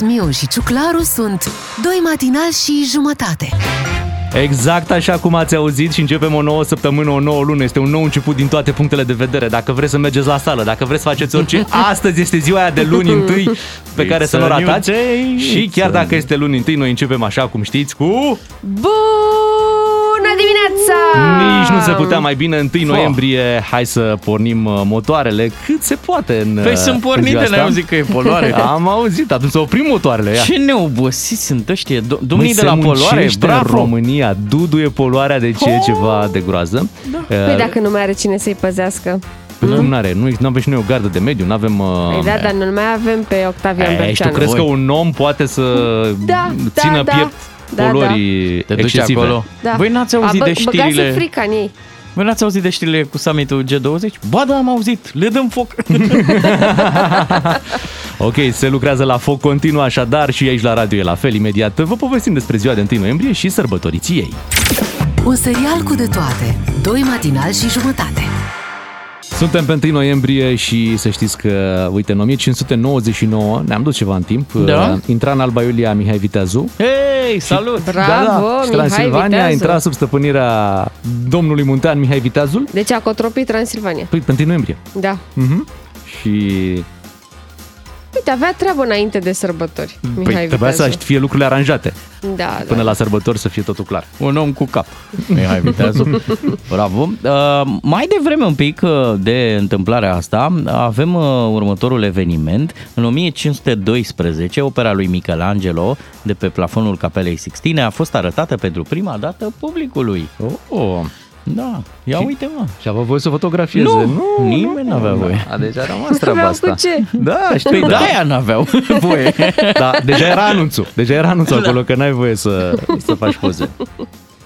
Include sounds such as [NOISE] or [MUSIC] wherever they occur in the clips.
Miu și Ciuclaru sunt Doi matinal și jumătate. Exact așa cum ați auzit și începem o nouă săptămână, o nouă lună. Este un nou început din toate punctele de vedere. Dacă vreți să mergeți la sală, dacă vreți să faceți orice, [LAUGHS] astăzi este ziua aia de luni întâi pe care să nu ratați. Și chiar dacă este luni întâi, noi începem așa cum știți cu... Bună dimineața! Nici nu se putea mai bine 1 noiembrie. Hai să pornim uh, motoarele cât se poate în Păi uh, sunt în pornite, ziua asta. n-ai auzit că e poluare? [LAUGHS] Am auzit, atunci să oprim motoarele. Ia. Ce neobosiți sunt ăștia, do- Măi, domnii de se la poluare, muncește în bravo! România, duduie poluarea, deci e ceva de groază. Da. Păi dacă nu mai are cine să-i păzească. Păi cum n-are? Nu nu avem și noi o gardă de mediu, nu avem... Păi da, dar nu mai avem pe Octavian e, și tu Berceanu. crezi că un om poate să Da, da, țină da. piept Da, polorii Te duci excesive? acolo. Da. Voi n-ați A, auzit bă- de Băgați știrile... frica în ei. Voi n-ați auzit de știrile cu summitul G20? Ba da, am auzit, le dăm foc. [LAUGHS] Ok, se lucrează la foc continuu așadar și aici la radio e la fel. Imediat vă povestim despre ziua de 1 noiembrie și sărbătoriții ei. Un serial cu de toate. Doi matinal și jumătate. Suntem pe 1 noiembrie și să știți că, uite, în 1599, ne-am dus ceva în timp, Da. uh, intra în Alba Iulia Mihai Viteazu. Hei, salut! Bravo, și Mihai Transilvania Viteazu. intra sub stăpânirea domnului muntean Mihai Viteazul. Deci a cotropit Transilvania. Păi, pe 1 noiembrie. Da. Mhm. Și Uite, avea treabă înainte de sărbători. Mihai păi, trebuia să Viteazu. fie lucrurile aranjate Da, până da. la sărbători să fie totul clar. Un om cu cap. Mihai Viteazu. [LAUGHS] Bravo. Uh, mai devreme un pic uh, de întâmplarea asta, avem uh, următorul eveniment. În 1512, opera lui Michelangelo de pe plafonul Capelei Sixtine a fost arătată pentru prima dată publicului. Oh, oh. Da, ia Și- uite mă. Și avea voie să fotografieze. Nu, nimeni n-avea voie. A, deci a rămas treaba Aveau asta. cu ce? Da, știu. Păi da. de-aia n-aveau [LAUGHS] voie. Da, deja era anunțul. Deja era anunțul acolo că n-ai voie să, să faci poze.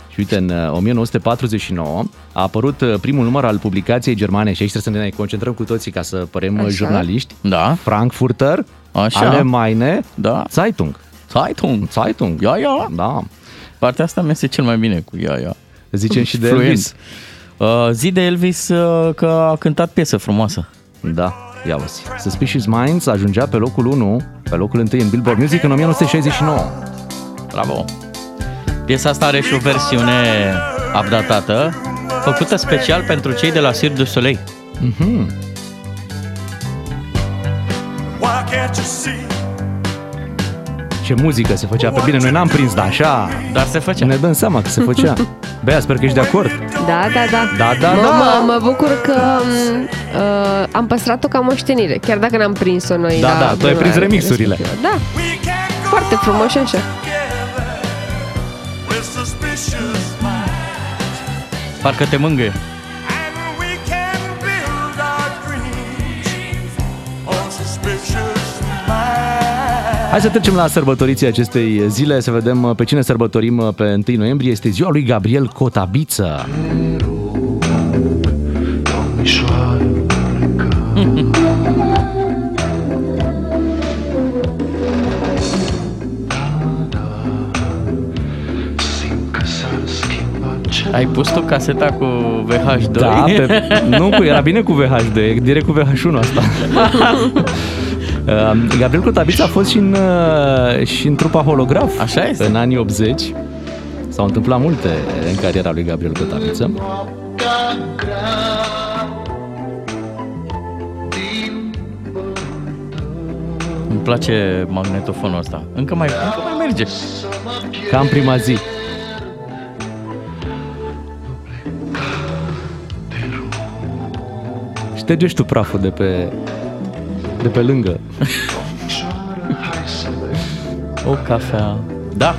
Și uite, în uh, 1949 a apărut uh, primul număr al publicației germane și aici trebuie să ne concentrăm cu toții ca să părem Așa. Așa. jurnaliști. Da, Frankfurter, Așa. Allgemeine da. Zeitung. Zeitung. Zeitung. Ia, ia. Da. Partea asta mi-e cel mai bine cu ia, ia. Zicem și de Fluent. Elvis. Uh, zi de Elvis uh, că a cântat piesă frumoasă. Da, ia uzi. Suspicious Minds ajungea pe locul 1, pe locul 1 în Billboard Music în 1969. Bravo! Piesa asta are și o versiune updatată, făcută special pentru cei de la Cirque du Soleil. Mhm. Why can't you see? Ce muzică se făcea pe bine, noi n-am prins, dar așa Dar se făcea. ne dăm seama că se făcea. [LAUGHS] Bea, sper că ești de acord. Da, da, da. Da, da, mă, da. Mă, mă bucur că m, uh, am păstrat-o ca moștenire, chiar dacă n-am prins-o noi. Da, la da, tu ai vremea prins remixurile. respectivă. Da, We can't go foarte frumos și așa. with suspicious minds. Parcă te mângâie. Hai să trecem la sărbătoriții acestei zile, să vedem uh, pe cine sărbătorim uh, pe 1 noiembrie. Este ziua lui Gabriel Cotabiță. Ai pus tu caseta cu VH2? Da, pe, [LAUGHS] nu, cu, era bine cu VH2, e direct cu VH1 asta. [LAUGHS] Uh, Gabriel Cotabiță a fost și în, uh, și în trupa holograf. Așa este. În anii 80. S-au întâmplat multe în cariera lui Gabriel Cotabiță. Îmi place magnetofonul ăsta. Încă mai, încă mai merge. Ca în prima zi. Șterge și tu praful de pe, de pe lângă. O cafea. Da,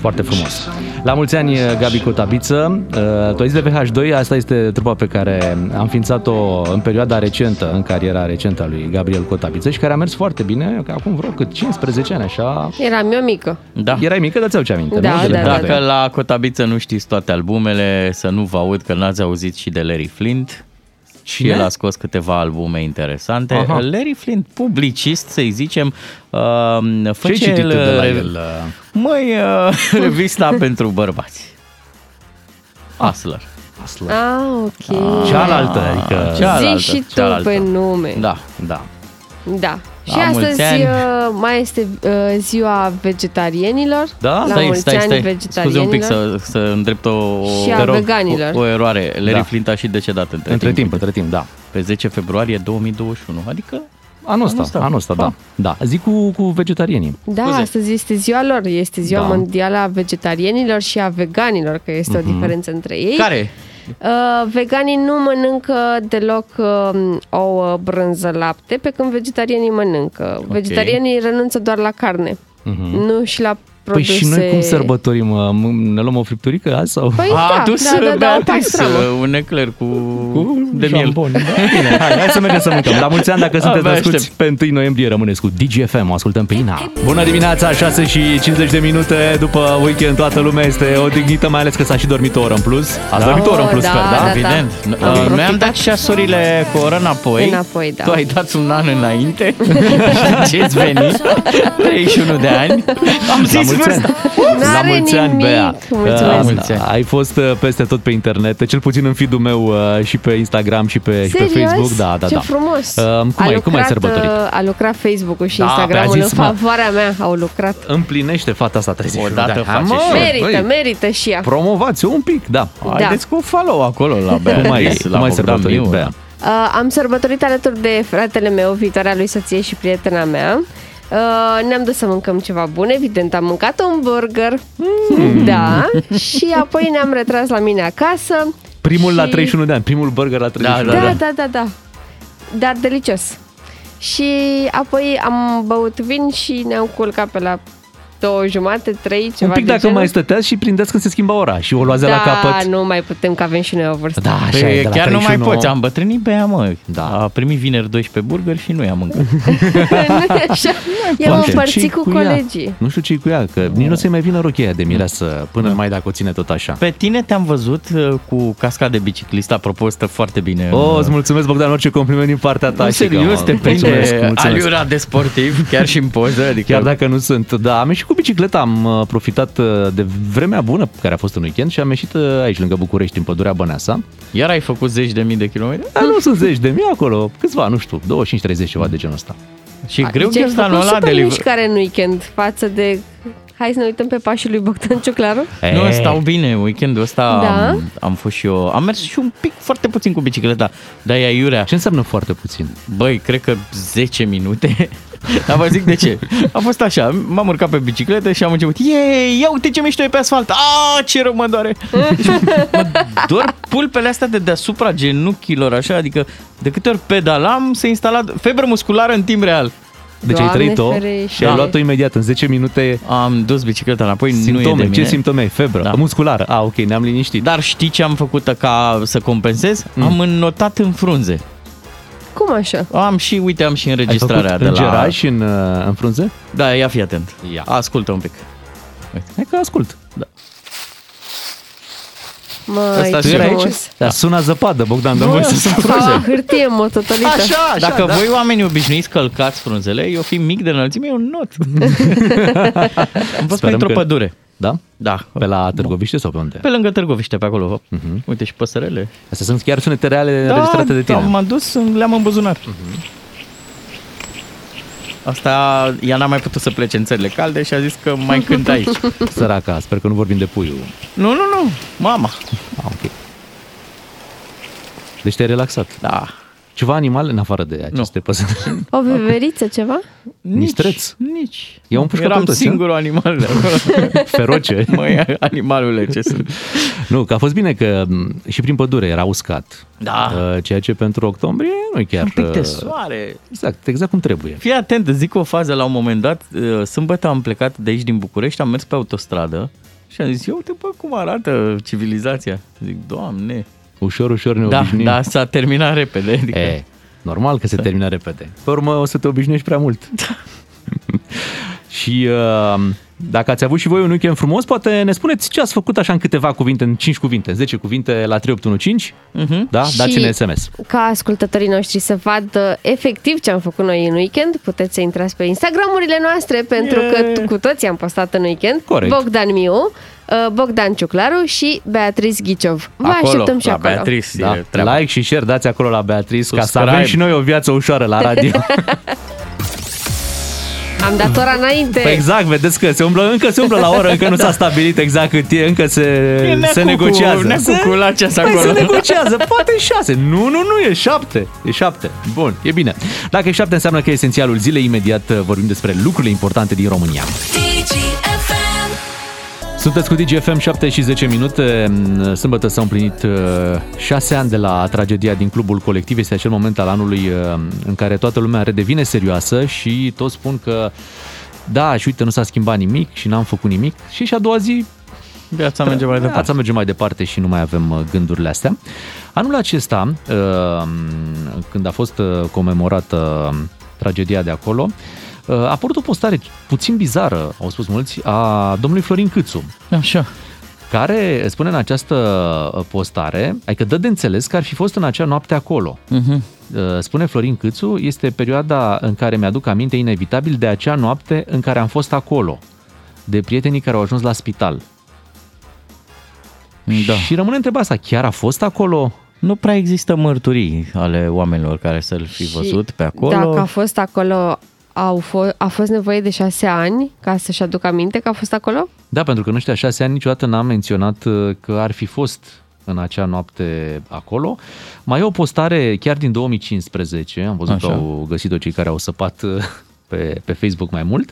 Foarte frumos. La mulți ani, Gabi Cotabiță. Uh, Tu ai zis de VH2, asta este trupa pe care am înființat-o în perioada recentă, în cariera recentă a lui Gabriel Cotabiță și care a mers foarte bine, că acum vreo cât 15 ani, așa. Eram eu mică. da. Erai mică, dar ți-au ce aminte, Da, nu? De da, VH2. da, Dacă la Cotabiță nu știți toate albumele, să nu vă aud că n-ați auzit și de Larry Flint. Și Cine? el a scos câteva albume interesante. Aha. Larry Flint, publicist, să-i zicem, uh, Ce-ai face citit tu de la el, el? uh? Măi, uh, [LAUGHS] revista pentru bărbați. Hustler. Ah, ok. Cealaltă, adică... Cealaltă, Zici și tu cealaltă. pe nume. Da. Da. Da. Și La mulți astăzi ani. uh, mai este uh, ziua vegetarienilor. Da? La Stai, mulți stai, ani stai. vegetarienilor. Scuze un pic să, să îndrept o, Și a te rog, veganilor. o, o eroare. Larry Da. Flint a și decedat între, Între timp, între timp, da. Pe 10 februarie 2021. Adică Anul ăsta, Anul ăsta. anul ăsta, da. Da, zic cu, cu vegetarienii. Da, Scuze. astăzi este ziua lor, este ziua Da. mondială a vegetarienilor și a veganilor, că este Mhm. o diferență între ei. care? Uh, veganii nu mănâncă deloc uh, ouă, brânză, lapte, pe când vegetarianii mănâncă. Vegetarianii renunță doar la carne, nu și la Păi produse... și noi cum sărbătorim? mă? M- Ne luăm o fripturică azi sau? Păi a da, adus da, da, da, o Beatrice pastramă. un ecler cu, de miel. jambon. Da, [LAUGHS] Bine, hai, hai să mergem să mâncăm. La mulți ani, dacă sunteți Abia născuți aștept. pe 1 noiembrie, rămâneți cu DGFM, o ascultăm pe Ina. Bună dimineața, 6 și 50 de minute după weekend, toată lumea este odihnită, mai ales că s-a și dormit o oră în plus. Ați dormit o oră în plus, Da, sper, da? da, Evident. Am Uh, Noi am profitat. dat ceasurile cu o oră înapoi. Înapoi, da. Tu ai dat un an înainte. [LAUGHS] Ce-ți veni? 31 de ani. Am La zis mulți ani. asta. La N-are mulți ani, nimic. Bea. Mulțumesc. Uh, Mulți ani. Ai fost uh, peste tot pe internet, cel puțin în feed-ul meu uh, și pe Instagram și pe, și pe Serios? Facebook. Da, da, Ce da. frumos! Uh, cum, a ai, cum ai lucrat, sărbătorit? uh, A lucrat Facebook-ul și Da, Instagramul pe-a în zis, mă. favoarea mea. Au lucrat. Împlinește fata asta 31 Odată de ani. face Mă, și- Merită, băi, merită și ea. Promovați-o un pic, da. Haideți cu follow acolo la Beatrice, Cum ai, la cum ai Bogdan sărbătorit, Miu. Bea? Uh, am sărbătorit alături de fratele meu, viitoarea lui soție și prietena mea. Uh, ne-am dus să mâncăm ceva bun, evident am mâncat un burger, Hmm. da, și apoi ne-am retras la mine acasă. Primul la și- 31 de ani, primul burger la 31 Da, de ani. da, da, da, dar delicios. Și apoi am băut vin și ne-am culcat pe la două jumate, trei, ceva Un pic de dacă genul. mai stăteați și prindeți când se schimba ora și o luați de da, la capăt. nu mai putem, că avem și noi o vârstă. Da, așa Păi, e, de la chiar nu mai 31. poți, am bătrânit pe ea, mă. Da. A primit vineri 12 burger și nu i-am mâncat. [LAUGHS] nu e așa. I-am Nu știu împărțit ce-i cu ea. colegii. Nu știu ce cu ea, că nici nu o să-i mai vină rochia de mireasă până mai dacă o ține tot așa. Pe tine te-am văzut uh, cu casca de biciclist, apropo, stă foarte bine. Oh, în- îți mulțumesc, Bogdan, orice compliment din partea ta. Nu, și că, serios, mă, te prinde mulțumesc, mulțumesc. aliura de sportiv, chiar și în poză. Adică Chiar dacă nu sunt, da, am ieșit cu bicicleta, am uh, profitat uh, de vremea bună care a fost în weekend și am ieșit uh, aici lângă București, în pădurea Băneasa. Iar ai făcut zeci de mii de kilometri? Dar nu sunt zeci de mii acolo, câțiva, nu știu, 25-30 ceva de genul ăsta. Și e greu Deci ai ghiozdanul făcut ăla super de liv- mișcare în weekend față de... Hai să ne uităm pe pașii lui Bogdan Ciuclaru. Nu, E, stau bine, weekendul ăsta Da? am, am fost și eu, am mers și un pic foarte puțin cu bicicleta, dar e aiurea. Ce înseamnă foarte puțin? Băi, cred că 10 minute. [LAUGHS] Dar vă zic de ce. A fost așa, m-am urcat pe bicicletă și am început, Iei, ia uite ce mișto e pe asfalt. A, ce rău mă doare. Deci, mă dor pulpele astea de deasupra genunchilor, așa, adică de câte ori pedalam, se instala febră musculară în timp real. Deci Doamne ai trăit-o ferește. și ai luat-o imediat, în 10 minute, Am dus bicicleta înapoi, nu e de simptome. mine. Ce simptome ai? Febră? Da. Musculară? A, ok, ne-am liniștit. Dar știi ce am făcut ca să compensez? Mm. Am înnotat în frunze. Cum așa? Am și, uite, am și ai înregistrarea făcut de în la... geraj și în, uh, în frunze? Da, ia fi atent. Ia. Ascultă un pic. Hai că ascult. Da. Măi, Asta ce tu erai frumos. aici? Dar sună zăpadă, Bogdan, dă Nu, voie să să... sunt Sau frunze. hârtie mototolită. Așa, așa, Dacă da. voi oamenii obișnuiți călcați frunzele, eu fiind mic de înălțime, eu not. [LAUGHS] Am fost Sperăm într-o că- pădure. Da? Da. Pe la Târgoviște sau pe unde? Pe lângă Târgoviște, pe acolo. Uh-huh. Uite și păsărele. Astea sunt chiar sunete reale da, înregistrate de tine. Da, m-am dus, le-am în buzunar. Asta, ea n-a mai putut să plece în țările calde și a zis că mai cânt aici. [LAUGHS] Săraca, sper că nu vorbim de puiul. nu, nu, nu, mama. Ah, ok. Deci te-ai relaxat. Da. Ceva animal în afară de aceste păsări? O veveriță, ceva? Mistreț? Nici, nici. I-au împușcat Eram pe toți, singurul animal de acolo. [LAUGHS] Feroce? [LAUGHS] Măi, animalule, ce sunt. Nu, că a fost bine că m, și prin pădure era uscat. Da. Uh, Ceea ce pentru octombrie nu e chiar... Un pic de uh, soare. Exact, exact cum trebuie. Fii atent, îți zic o fază la un moment dat. uh, Sâmbătă am plecat de aici din București, am mers pe autostradă și am zis, eu uite bă cum arată civilizația. Zic, doamne. Ușor, ușor ne Da, obișnuim. da, s-a terminat repede. Adică, E, normal că se termină repede. Pe urmă o să te obișnuiești prea mult. [LAUGHS] [LAUGHS] și uh, dacă ați avut și voi un weekend frumos, poate ne spuneți ce ați făcut așa în câteva cuvinte, în 5 cuvinte, în 10 cuvinte la 3815. Uh-huh. Da? Și- Dați-ne SMS. Ca ascultătorii noștri să vadă efectiv ce am făcut noi în weekend, puteți să intrați pe Instagramurile noastre, pentru Yeah. că cu toții am postat în weekend. Corect. Bogdan Miu, uh, Bogdan Ciuclaru și Beatriz Ghiciov. Vă acolo, așteptăm și la acolo. Beatrice, Da? e treaba. Like și share dați acolo la Beatriz ca să Subscribe. avem și noi o viață ușoară la radio. [LAUGHS] [LAUGHS] Am dat ora înainte. Păi exact, vedeți că se umblă, încă se umblă la oră, încă nu s-a stabilit exact cât e, încă se, E se necucu- negociază. necucu la ceas Păi acolo. se negociază, [LAUGHS] poate e șase. Nu, nu, nu, e șapte. E șapte. Bun, e bine. Dacă e șapte, înseamnă că e esențialul zilei. Imediat uh, vorbim despre lucrurile importante din România. DGFM. Sunteți cu DGFM 7 și 10 minute. Sâmbătă s-au împlinit 6 ani de la tragedia din clubul colectiv. Este acel moment al anului uh, în care toată lumea redevine serioasă și toți spun că da, și uite, nu s-a schimbat nimic și n-am făcut nimic. Și și a doua zi Viața merge mai departe. Viața merge mai departe și nu mai avem uh, gândurile astea. Anul acesta, uh, când a fost uh, comemorată tragedia de acolo, uh, a apărut o postare puțin bizară, au spus mulți, a domnului Florin Câțu, Așa. care spune în această postare, adică dă de înțeles că ar fi fost în acea noapte acolo. Uh-huh. Uh, Spune Florin Câțu, este perioada în care mi-aduc aminte inevitabil de acea noapte în care am fost acolo, de prietenii care au ajuns la spital. Da. Și rămâne întrebarea asta, chiar a fost acolo? Nu prea există mărturii ale oamenilor care să-l fi Și văzut pe acolo. Dacă a fost acolo, au f- a fost nevoie de șase ani ca să-și aducă aminte că a fost acolo? Da, pentru că în ăștia șase ani niciodată n-am menționat uh, că ar fi fost în acea noapte acolo. Mai e o postare chiar din 2015, am văzut Așa. că au găsit-o cei care au săpat uh, pe, pe Facebook mai mult,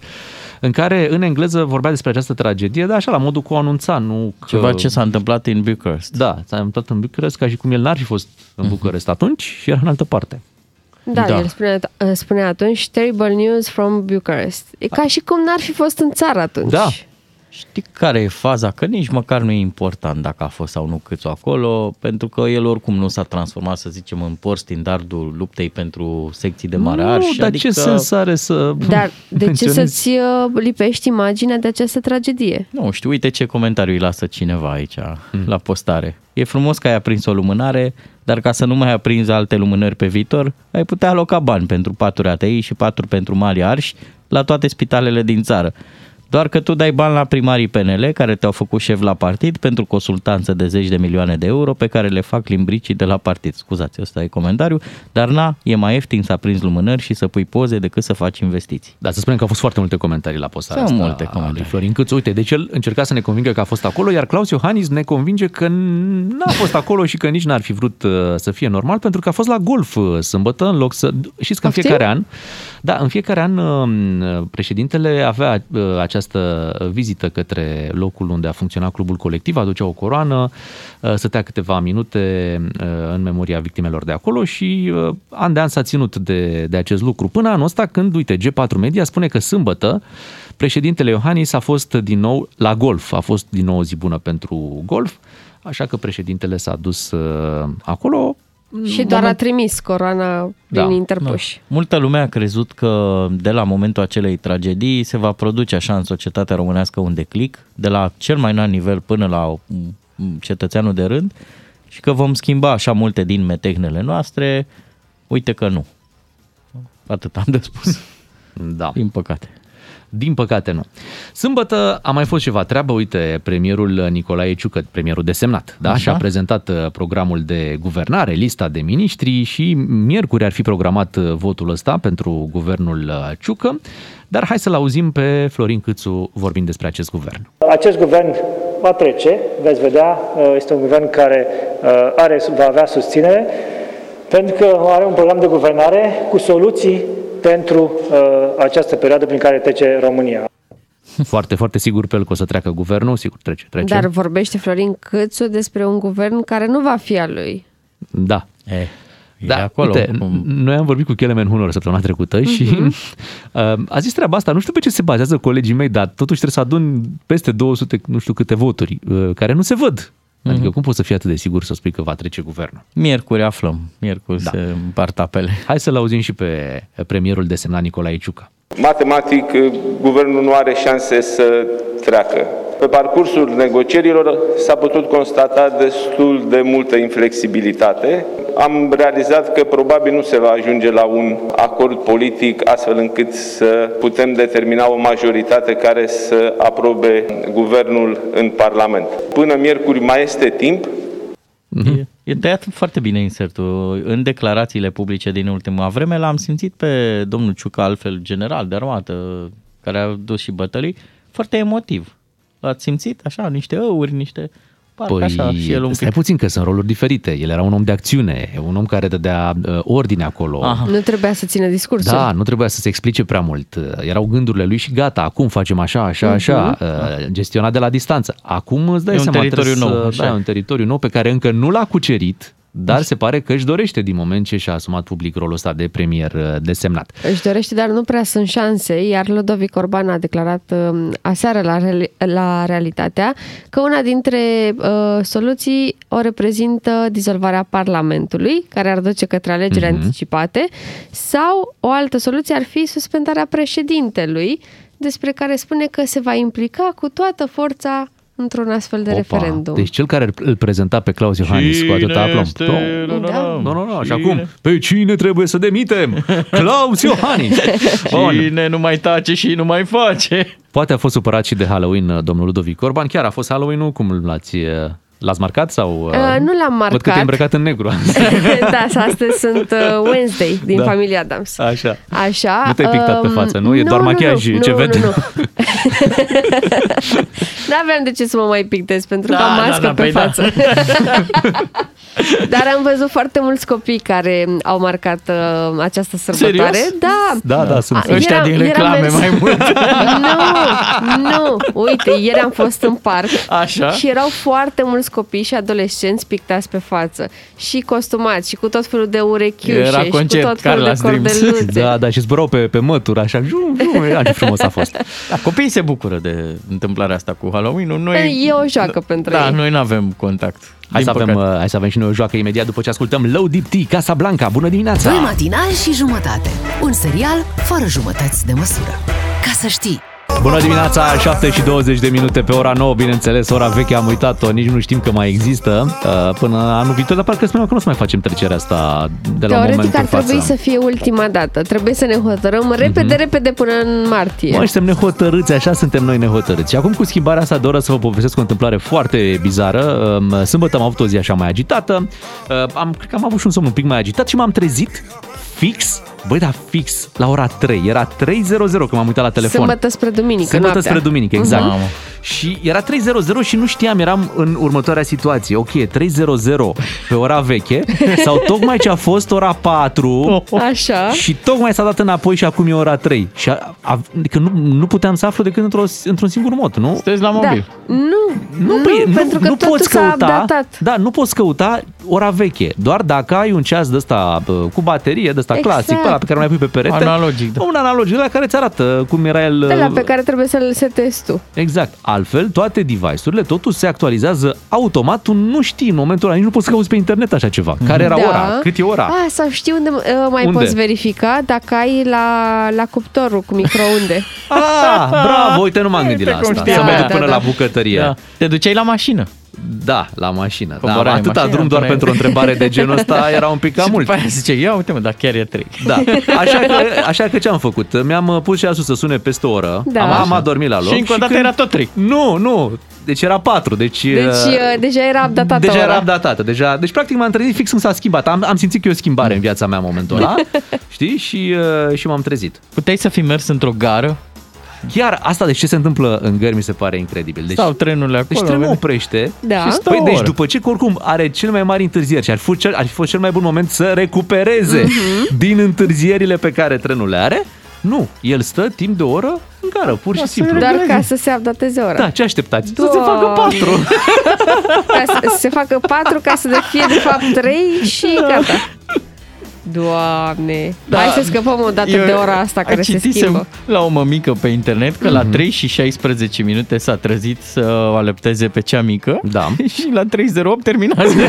în care în engleză vorbea despre această tragedie, dar așa la modul cu o anunța, nu că... Ceva ce s-a întâmplat în Bucharest. Da, s-a întâmplat în București ca și cum el n-ar fi fost în București atunci și era în altă parte. Da, Da. el spune, spune atunci Terrible news from Bucharest. E ca și cum n-ar fi fost în țară atunci. Da. Știi care e faza? Că nici măcar nu e important dacă a fost sau nu câțu acolo, pentru că el oricum nu s-a transformat, să zicem, în por standardul luptei pentru secții de mare nu, arș. dar adică... ce sens are să Dar de ce menționezi? să-ți uh, lipești imaginea de această tragedie? Nu știu, uite ce comentariu îi lasă cineva aici Hmm. la postare. E frumos că ai aprins o lumânare, dar ca să nu mai aprinzi alte lumânări pe viitor, ai putea aloca bani pentru paturi ATI și paturi pentru mari arși la toate spitalele din țară. Doar că tu dai bani la primarii PNL care te-au făcut șef la partid pentru consultanță de zeci de milioane de euro pe care le fac limbricii de la partid. Scuzați, ăsta e comentariu, dar na, e mai ieftin să aprinzi lumânări și să pui poze decât să faci investiții. Da, să spunem că au fost foarte multe comentarii la postarea Sunt asta multe a comentarii. lui Florin Câțu. Uite, deci el încerca să ne convingă că a fost acolo, iar Claus Iohannis ne convinge că n-a fost acolo și că nici n-ar fi vrut uh, să fie normal, pentru că a fost la golf uh, sâmbătă, în loc să... Știți că în Poftim? fiecare an, da, în fiecare an uh, președintele avea uh, această vizită către locul unde a funcționat clubul colectiv, aducea o coroană, uh, stătea câteva minute uh, în memoria victimelor de acolo și uh, an de an s-a ținut de, de acest lucru. Până anul ăsta, când, uite, G4 Media spune că sâmbătă președintele Iohannis a fost din nou la golf, a fost din nou o zi bună pentru golf, așa că președintele s-a dus uh, acolo. Și doar a trimis coroana Da, prin interpuși. Multă lume a crezut că de la momentul acelei tragedii se va produce așa în societatea românească un declic, de la cel mai înalt nivel până la mm, cetățeanul de rând și că vom schimba așa multe din metehnele noastre. Uite că nu. Atât am de spus, Da. din păcate. Din păcate nu. Sâmbătă a mai fost ceva treabă, uite, premierul Nicolae Ciucă, premierul desemnat, da? Așa. Și a prezentat uh, programul de guvernare, lista de miniștri și miercuri ar fi programat uh, votul ăsta pentru guvernul uh, Ciucă, dar hai să-l auzim pe Florin Câțu vorbind despre acest guvern. Acest guvern va trece, veți vedea, este un guvern care uh, are, va avea susținere, pentru că are un program de guvernare cu soluții pentru uh, această perioadă prin care trece România. Foarte, foarte sigur pe el că o să treacă guvernul, sigur trece, trece. Dar vorbește Florin Câțu despre un guvern care nu va fi al lui. Da. E, e Da, acolo. uite, cum- noi am vorbit cu Kelemen Hunor săptămâna trecută și [LAUGHS] uh, a zis treaba asta, nu știu pe ce se bazează colegii mei, dar totuși trebuie să adun peste 200, nu știu câte voturi, uh, care nu se văd. Adică cum poți să fii atât de sigur să spui că va trece guvernul? Miercuri aflăm, miercuri Da. se împart apele. Hai să-l auzim și pe premierul desemnat Nicolae Ciucă. Matematic, guvernul nu are șanse să treacă. Pe parcursul negocierilor s-a putut constata destul de multă inflexibilitate. Am realizat că probabil nu se va ajunge la un acord politic astfel încât să putem determina o majoritate care să aprobe guvernul în Parlament. Până miercuri mai este timp, E, e tăiat foarte bine insertul. În declarațiile publice din ultima vreme l-am simțit pe domnul Ciucă, altfel general de armată, care a dus și bătălii, foarte emotiv. L-ați simțit? Așa, niște ăuri, niște... Parcă Păi, așa, și el un stai pic. puțin că sunt roluri diferite. El era un om de acțiune, un om care dădea uh, ordine acolo. Aha. Nu trebuia să țină discursul. Da, nu trebuia să se explice prea mult. Uh, Erau gândurile lui și gata, acum facem așa, așa, așa, uh, gestionat de la distanță. Acum îți dai Mhm. E un seama, teritoriu trebuie nou, să, așa. da, e un teritoriu nou pe care încă nu l-a cucerit, dar se pare că își dorește din moment ce și-a asumat public rolul ăsta de premier uh, desemnat. Își dorește, dar nu prea sunt șanse, iar Ludovic Orban a declarat uh, aseară la, reali- la Realitatea că una dintre uh, soluții o reprezintă dizolvarea Parlamentului, care ar duce către alegeri Mhm. anticipate, sau o altă soluție ar fi suspendarea președintelui, despre care spune că se va implica cu toată forța într-un astfel de Opa, referendum. Deci cel care îl prezenta pe Claus Iohannis cu atâta aplomb. este- Nu, Da. nu, nu, nu, și acum, pe cine trebuie să demitem? [LAUGHS] Claus Iohannis! Bun. Cine nu mai tace și nu mai face. Poate a fost supărat și de Halloween uh, domnul Ludovic Orban. Chiar a fost Halloween-ul? Cum l-ați, uh, l-ați marcat? Sau, uh, Uh, nu l-am Văd că marcat. te-ai îmbrăcat în negru. [LAUGHS] da, să astăzi sunt uh, Wednesday din Da. familia Adams. Așa. Așa. Nu te-ai pictat pe um, față, nu? E doar machiaj nu, ce nu, vedem. Nu, nu. [LAUGHS] [LAUGHS] N-aveam de ce să mă mai pictez pentru că Da, am da, mască da, pe păi da. față. Dar am văzut foarte mulți copii care au marcat uh, această sărbătoare. Serios? Da. Da, da, sunt. A, Ăștia eram- din eram reclame mers- mai mult. Nu, nu. Uite, ieri am fost în parc Așa? și erau foarte mulți copii și adolescenți pictați pe față și costumați și cu tot felul de urechiușe Era și concert cu tot felul Carla's de Dreams. cordeluțe. Da, da, și zburau pe, pe mături, așa, jum, jum, ia, ce frumos a fost. Da, copiii se bucură de întâmplarea asta cu Halloween-ul. Noi, E o joacă pentru da, ei. noi nu avem contact. Hai Din să, avem, păcate. uh, hai să avem și noi o joacă imediat după ce ascultăm Low Deep Tea, Casa Blanca. Bună dimineața! Doi matinali și jumătate. Un serial fără jumătăți de măsură. Ca să știi. Bună dimineața, 7 și 20 de minute pe ora 9, bineînțeles, ora veche am uitat-o, nici nu știm că mai există uh, până anul viitor, dar parcă spuneam că nu o să mai facem trecerea asta de la Teoretic momentul ar trebui față. să fie ultima dată. Trebuie să ne hotărâm repede, repede până în martie. Mă, suntem nehotărâți, așa suntem noi nehotărâți. Și acum cu schimbarea asta de oră să vă povestesc o întâmplare foarte bizară. Um, Sâmbătă am avut o zi așa mai agitată. Uh, Am, cred că am avut și un somn un pic mai agitat și m-am trezit fix, băi, da, fix la ora 3. Era 3.00 când m-am uitat la telefon. Sâmbătă spre duminică, Sâmbătă noaptea. spre duminică, exact. Mamă. Și era 3.00 și nu știam, eram în următoarea situație. Ok, 3.00 pe ora veche [LAUGHS] sau tocmai ce a fost ora 4 Așa. și tocmai s-a dat înapoi și acum e ora 3. Și a, a, adică nu, nu puteam să aflu decât într-o, într-un singur mod, nu? Sunteți la Da. mobil. Nu, Nu, nu, păi, pentru că nu totul poți s-a căuta, updatat. Da, nu poți căuta ora veche. Doar dacă ai un ceas de ăsta bă, cu baterie, de ăsta Exact. clasic, pe ăla pe care mai pui pe perete. Analogic, da. Un analogic, la care îți arată cum era el. De la pe care trebuie să-l setezi tu. Exact. Altfel, toate device-urile, totul se actualizează automat. Tu nu știi în momentul ăla, nici nu poți să cauți pe internet așa ceva. Care era da. ora? Cât e ora? Ah, sau știi unde uh, mai Unde? poți verifica dacă ai la, la cuptorul cu microunde. Ah, bravo, uite, nu m-am gândit la Uite cum asta. știam. Să merg Da, până da, la da. bucătărie. Da. Te duceai la mașină. Da, la mașină. Da, Coborai în atâta mașină, drum doar puneai- pentru o întrebare de genul ăsta [LAUGHS] era un pic cam Și mult. după aia zice, ia uite mă, dar chiar e trei. Da, [LAUGHS] așa că, așa că ce am făcut? Mi-am uh, pus ceasul să sune peste o oră, Da. am, am adormit la loc. Și încă o dată era tot trei. Nu, nu, deci era 4, deci... Deci uh, deja era updatată Deja ora. era updatată, deja, deci practic m-am trezit fix când s-a schimbat. Am, am simțit că e o schimbare în viața mea în momentul ăla, [LAUGHS] știi, și, uh, și m-am trezit. Puteai să fi mers într-o gară Chiar asta, deci ce se întâmplă în gări mi se pare incredibil. Deci, sau trenurile acolo. deci trenul vede? oprește Da. Și stă Păi o deci oră. după ce că oricum are cel mai mari întârzieri și ar fi, cel, ar fi fost cel mai bun moment să recupereze Mhm. din întârzierile pe care trenul le are, nu, el stă timp de o oră în gară, pur și Da, să simplu. Doar ca să se updateze ora. Da, ce așteptați? Să se Doamne. facă patru. Ca să se facă patru ca să de fie de fapt trei și gata. Doamne, da. hai să scăpăm o dată Eu de ora asta care se citisem schimbă. la o mămică pe internet că Mhm. la 3 și 16 minute s-a trezit să o alepteze pe cea mică Da. [LAUGHS] și la 3.08 terminase. [LAUGHS]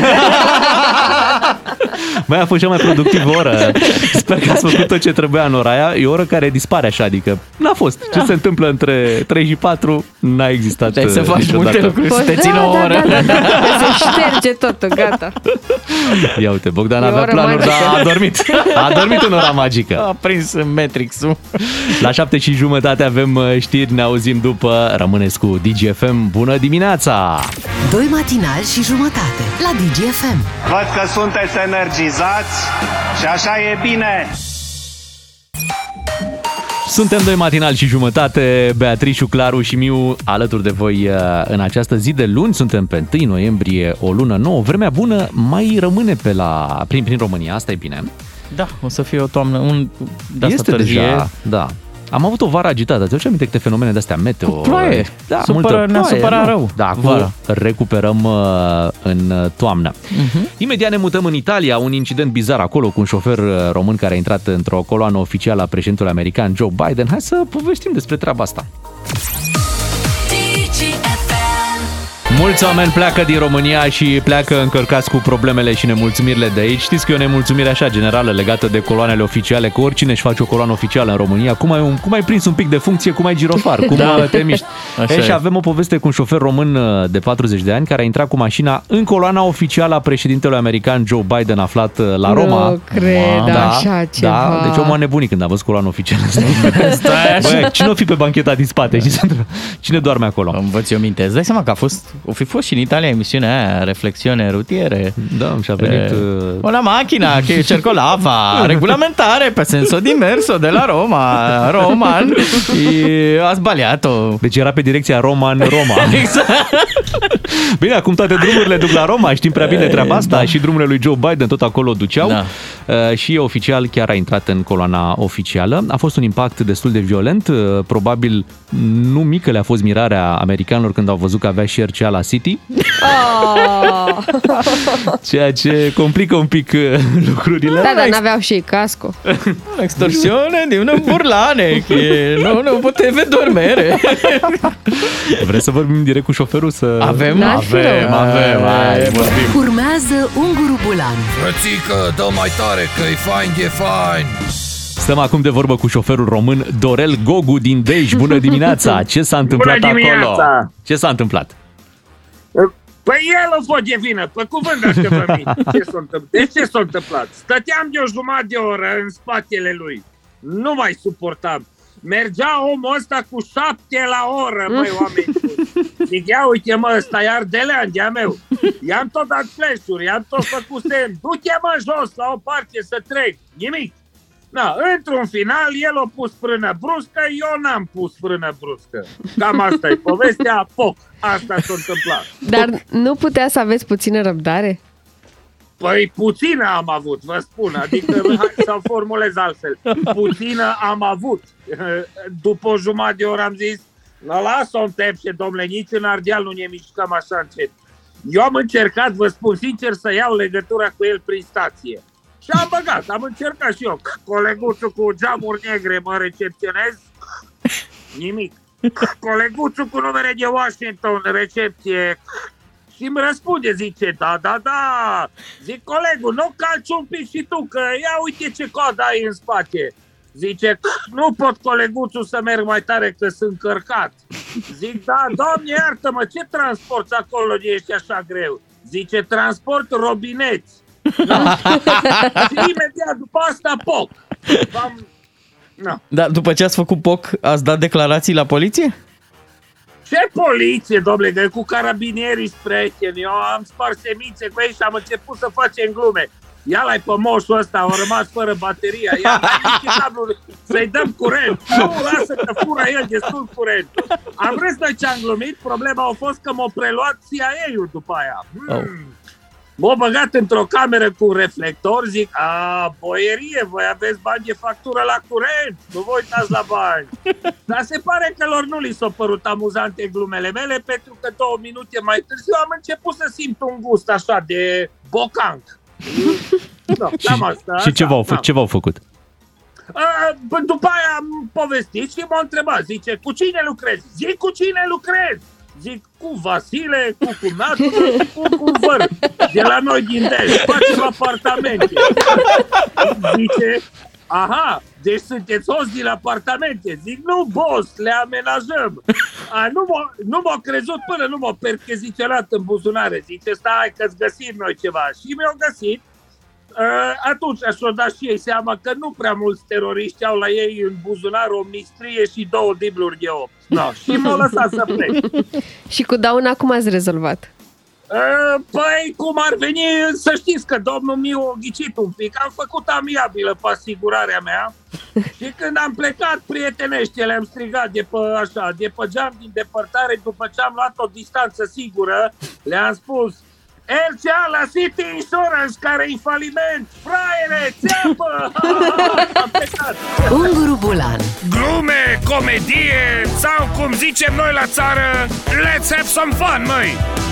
Mai a fost cea mai productivă oră. Sper că ați făcut tot ce trebuia în ora aia. E o oră care dispare așa, adică n-a fost. Ce se întâmplă între 3 și 4 n-a existat Dai să uh, faci niciodată. multe lucruri, să te da, țină o da, oră. da, da, da, că se șterge totul, gata. Ia uite, Bogdan E o avea oră planuri, magică. dar a dormit. A dormit în ora magică. A prins Matrix-ul. La șapte și jumătate avem uh, știri, ne auzim după. Rămâneți cu DGFM. Bună dimineața! Doi matinali și jumătate la DGFM. Văd că sunteți energizați și așa e bine. Suntem doi matinal și jumătate, Beatrice, Claru și Miu alături de voi uh, în această zi de luni. Suntem pe 1 noiembrie, o lună nouă. Vremea bună mai rămâne pe la, prin, prin România, asta e bine. Da, o să fie o toamnă, un, de asta este târzie. deja, da. Am avut o vară agitată. Ți-aduce aminte câte fenomene de-astea meteo? Cu ploaie. Da, Supără- multă ne-a ploaie, supărat nu? rău Da, acum vara. recuperăm uh, în uh, toamnă. Mhm. Imediat ne mutăm în Italia, un incident bizar acolo cu un șofer uh, român care a intrat într-o coloană oficială a președintelui american Joe Biden. Hai să povestim despre treaba asta. Mulți oameni pleacă din România și pleacă încărcați cu problemele și nemulțumirile de aici. Știți că e o nemulțumire așa generală legată de coloanele oficiale, că oricine își face o coloană oficială în România, cum ai, un, cum ai prins un pic de funcție, cum ai girofar, cum Da. [LAUGHS] da. te miști. [LAUGHS] Așa e, și e. avem o poveste cu un șofer român uh, de 40 de ani care a intrat cu mașina în coloana oficială a președintelui american Joe Biden aflat uh, la Roma. Nu cred da, așa ceva. Da, deci omul a nebunit când a văzut coloana oficială. [LAUGHS] Stai așa. Băi, cine o fi pe bancheta din spate? Știi? Cine doarme acolo? Îmi văd eu minte. Îți dai seama că a fost, o fi fost și în Italia emisiunea aia, Reflexiune rutiere. Da, și a venit... Eh, uh, Una macchina che [LAUGHS] circolava regolamentare per senso diverso de la Roma, Roman, [LAUGHS] e a sbagliato. Deci era pe direcția Roma în Roma. [LAUGHS] Exact. [LAUGHS] Bine, acum toate drumurile duc la Roma, știm prea bine treaba asta și drumurile lui Joe Biden tot acolo duceau Da. Uh, și oficial chiar a intrat în coloana oficială. A fost un impact destul de violent, uh, probabil nu mică le-a fost mirarea americanilor când au văzut că avea și RCA la City, Oh. [LAUGHS] ceea ce complică un pic uh, lucrurile. Da, dar n-aveau și casco. Extorsione di un burlane che non, non poteva dormire. Vreți să vorbim direct cu șoferul? Să... Avem, N-ar fi avem, rău. avem, hai, vorbim. Urmează Unguru Bulan Frățică, dă mai tare că e fain, e fain Stăm acum de vorbă cu șoferul român Dorel Gogu din Dej. Bună dimineața! [LAUGHS] Ce s-a întâmplat Bună acolo? dimineața! Ce s-a întâmplat? Păi el a fost de vină, pe cuvânt dacă vă mint. Ce s-a întâmplat? De ce s-a întâmplat? Stăteam de o jumătate de oră în spatele lui. Nu mai suportam. Mergea omul ăsta cu șapte la oră, măi, [LAUGHS] oameni buni. Zic, ia uite mă, ăsta e ardelean de-a meu. I-am tot dat flash-uri, i-am tot făcut semn. Du-te mă jos la o parte să trec. Nimic. Na, într-un final, el a pus frână bruscă, eu n-am pus frână bruscă. Cam asta e povestea, poc. Asta s-a întâmplat. Dar nu putea să aveți puțină răbdare? Păi puțină am avut, vă spun, adică [LAUGHS] hai să formulez altfel. Puțină am avut. [LAUGHS] După o jumătate de oră am zis, nu las-o în tepșe, domnule, nici în Ardeal nu ne mișcăm așa încet. Eu am încercat, vă spun sincer, să iau legătura cu el prin stație. Și am băgat, am încercat și eu. Coleguțul cu geamuri negre mă recepționez. Nimic. Coleguțul cu numere de Washington, recepție. Și îmi răspunde, zice, da, da, da. Zic, colegul, nu calci un pic și tu, că ia uite ce cod ai în spate. Zice, nu pot coleguțul să merg mai tare că sunt cărcat. Zic, da, doamne, iartă-mă, ce transporti acolo de ești așa greu? Zice, transport robineți. Da. și imediat după asta, poc. V-am... No. Dar după ce ați făcut POC, ați dat declarații la poliție? Ce poliție, domnule, că cu carabinierii prieteni, eu am spart semințe cu ei și am început să facem glume. Ia l pe moșul ăsta, a rămas fără bateria, ia cablul, să-i dăm curent. Nu, lasă că fură el destul curent. Am vrut noi ce-am glumit, problema a fost că m-a preluat CIA-ul după aia. Hmm. M-a băgat într-o cameră cu reflector, zic, a, boierie, voi aveți bani de factură la curent, nu vă uitați la bani. [LAUGHS] Dar se pare că lor nu li s-au părut amuzante glumele mele, pentru că două minute mai târziu am început să simt un gust așa de bocanc. No, cam asta, Și ce așa, v-au, da. fă, ce v-au făcut? A, bă, după aia am povestit și m-a întrebat, zice, cu cine lucrezi? Zic, cu cine lucrezi? Zic, cu Vasile, cu cumnatul și cu cumvăr. De la noi din Dej, facem apartamente. Zice, aha, deci sunteți hoți din apartamente. Zic, nu, boss, le amenajăm. A, nu, m-a, nu m-a crezut până nu m-a percheziționat în buzunare. Zice, stai că-ți găsim noi ceva. Și mi-au găsit. Uh, atunci și-o dat și ei seama că nu prea mulți teroriști au la ei în buzunar o mistrie și două dibluri de opt. No, și m-au lăsat să plec. [LAUGHS] Și cu dauna cum ați rezolvat? Uh, Păi, cum ar veni, să știți că domnul Miu a ghicit un pic. Am făcut amiabilă pe asigurarea mea [LAUGHS] Și când am plecat, prietenește, le-am strigat de pe, așa, de pe geam din depărtare, după ce am luat o distanță sigură, le-am spus LCA la City Insurance, care e faliment, fraiere, țeapă! [LAUGHS] am plecat. Unguru Bulan Glume, comedie sau cum zicem noi la țară, let's have some fun, măi!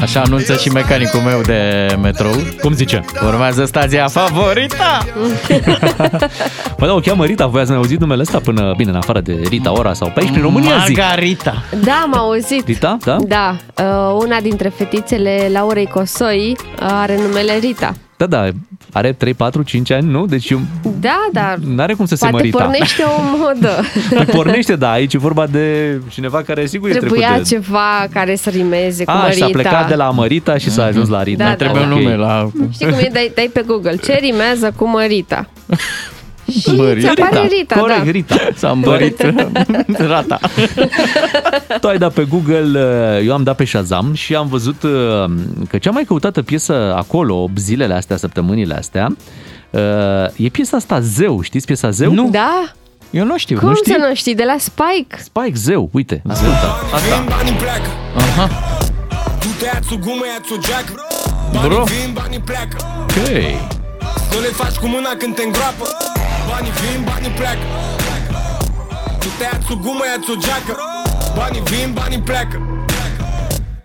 Așa anunță și mecanicul meu de metrou. Cum zice? Urmează stația favorita! [LAUGHS] Păi da, o cheamă Rita, voi ați mai auzit numele ăsta până, bine, în afară de Rita Ora sau pe aici, prin România zic. Margarita. Da, am auzit. Rita, da? Da, uh, una dintre fetițele Laurei Cosoi uh, are numele Rita. Da, da, are 3, 4, 5 ani, nu? Deci eu- Da, dar n-are cum să se poate mărita. pornește o modă. [LAUGHS] Păi pornește, da, aici e vorba de cineva care sigur e trecut Trebuia de... ceva care să rimeze cu A, și Mărita. s-a plecat de la Mărita și s-a ajuns la Rita. Da, da, Trebuie un da. nume la... Știi cum e? Dai, dai pe Google. Ce rimează cu Mărita? [LAUGHS] Și Mărita. ți apare Rita, Corect, da. Rita. S-a îmbărit [LAUGHS] rata. Tu ai dat pe Google, uh, eu am dat pe Shazam și am văzut uh, că cea mai căutată piesă acolo, zilele astea, săptămânile astea, uh, e piesa asta Zeu. Știți piesa Zeu? Nu. Da? Eu nu știu, Cum nu știi? să nu știi? De la Spike. Spike Zeu, uite, ascultă. Asta. Banii pleacă Aha. Tu te ia-ți o gumă, ia-ți o geacă Bro. Banii vin, banii pleacă Ok. Nu le faci cu mâna când te îngroapă Banii vin, banii pleacă. Tu te ia-ți o gumă, ia-ți o geacă. Banii vin, banii pleacă.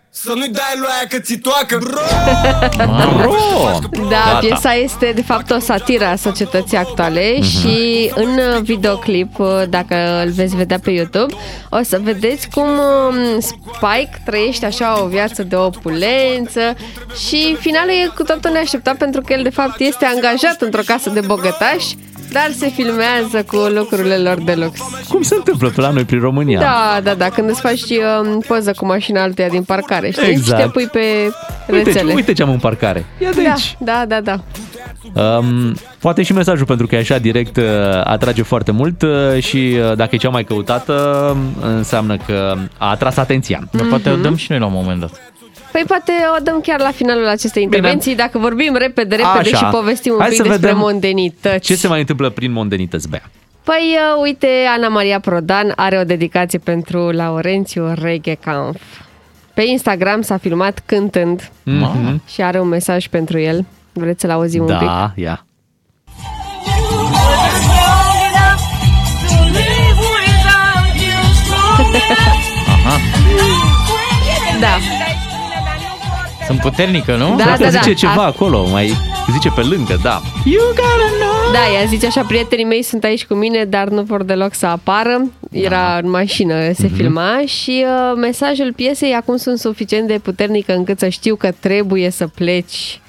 Să nu-i dai lui aia că ți toacă. Bro. Da, Gata. piesa este de fapt o satiră a societății actuale Mhm. și în videoclip, dacă îl veți vedea pe YouTube, o să vedeți cum um, Spike trăiește așa o viață de opulență și finalul e cu totul neașteptat pentru că el de fapt este angajat într-o casă de bogătași, dar se filmează cu lucrurile lor de lux. Cum se întâmplă pe la noi prin România? Da, da, da, când îți faci um, poză cu mașina altuia din parcare, știi? Exact. Și te pui pe Uite, rețele. uite ce am în parcare. Ia de da, aici. da, da, da. Um, poate și mesajul, pentru că e așa direct, uh, atrage foarte mult uh, și uh, dacă e cea mai căutată, înseamnă că a atras atenția. Dar poate o dăm și noi la un moment dat. Păi poate o dăm chiar la finalul acestei intervenții, dacă vorbim repede, repede Așa. și povestim un Hai pic să despre vedem mondenități. Ce se mai întâmplă prin mondenități, Bea? Păi uh, uite, Ana Maria Prodan are o dedicație pentru Laurențiu Reghe Kampf. Pe Instagram s-a filmat cântând Mhm. și are un mesaj pentru el. Vreți să-l auzim un pic? [LAUGHS] Da, ia. Da. Sunt puternică, nu? Da, Poate da, da. zice ceva A- acolo, mai zice pe lângă, da. Da, ea zice așa, prietenii mei sunt aici cu mine, dar nu vor deloc să apară. Era Da. în mașină, se Mhm. filma și uh, mesajul piesei acum sunt suficient de puternică încât să știu că trebuie să pleci.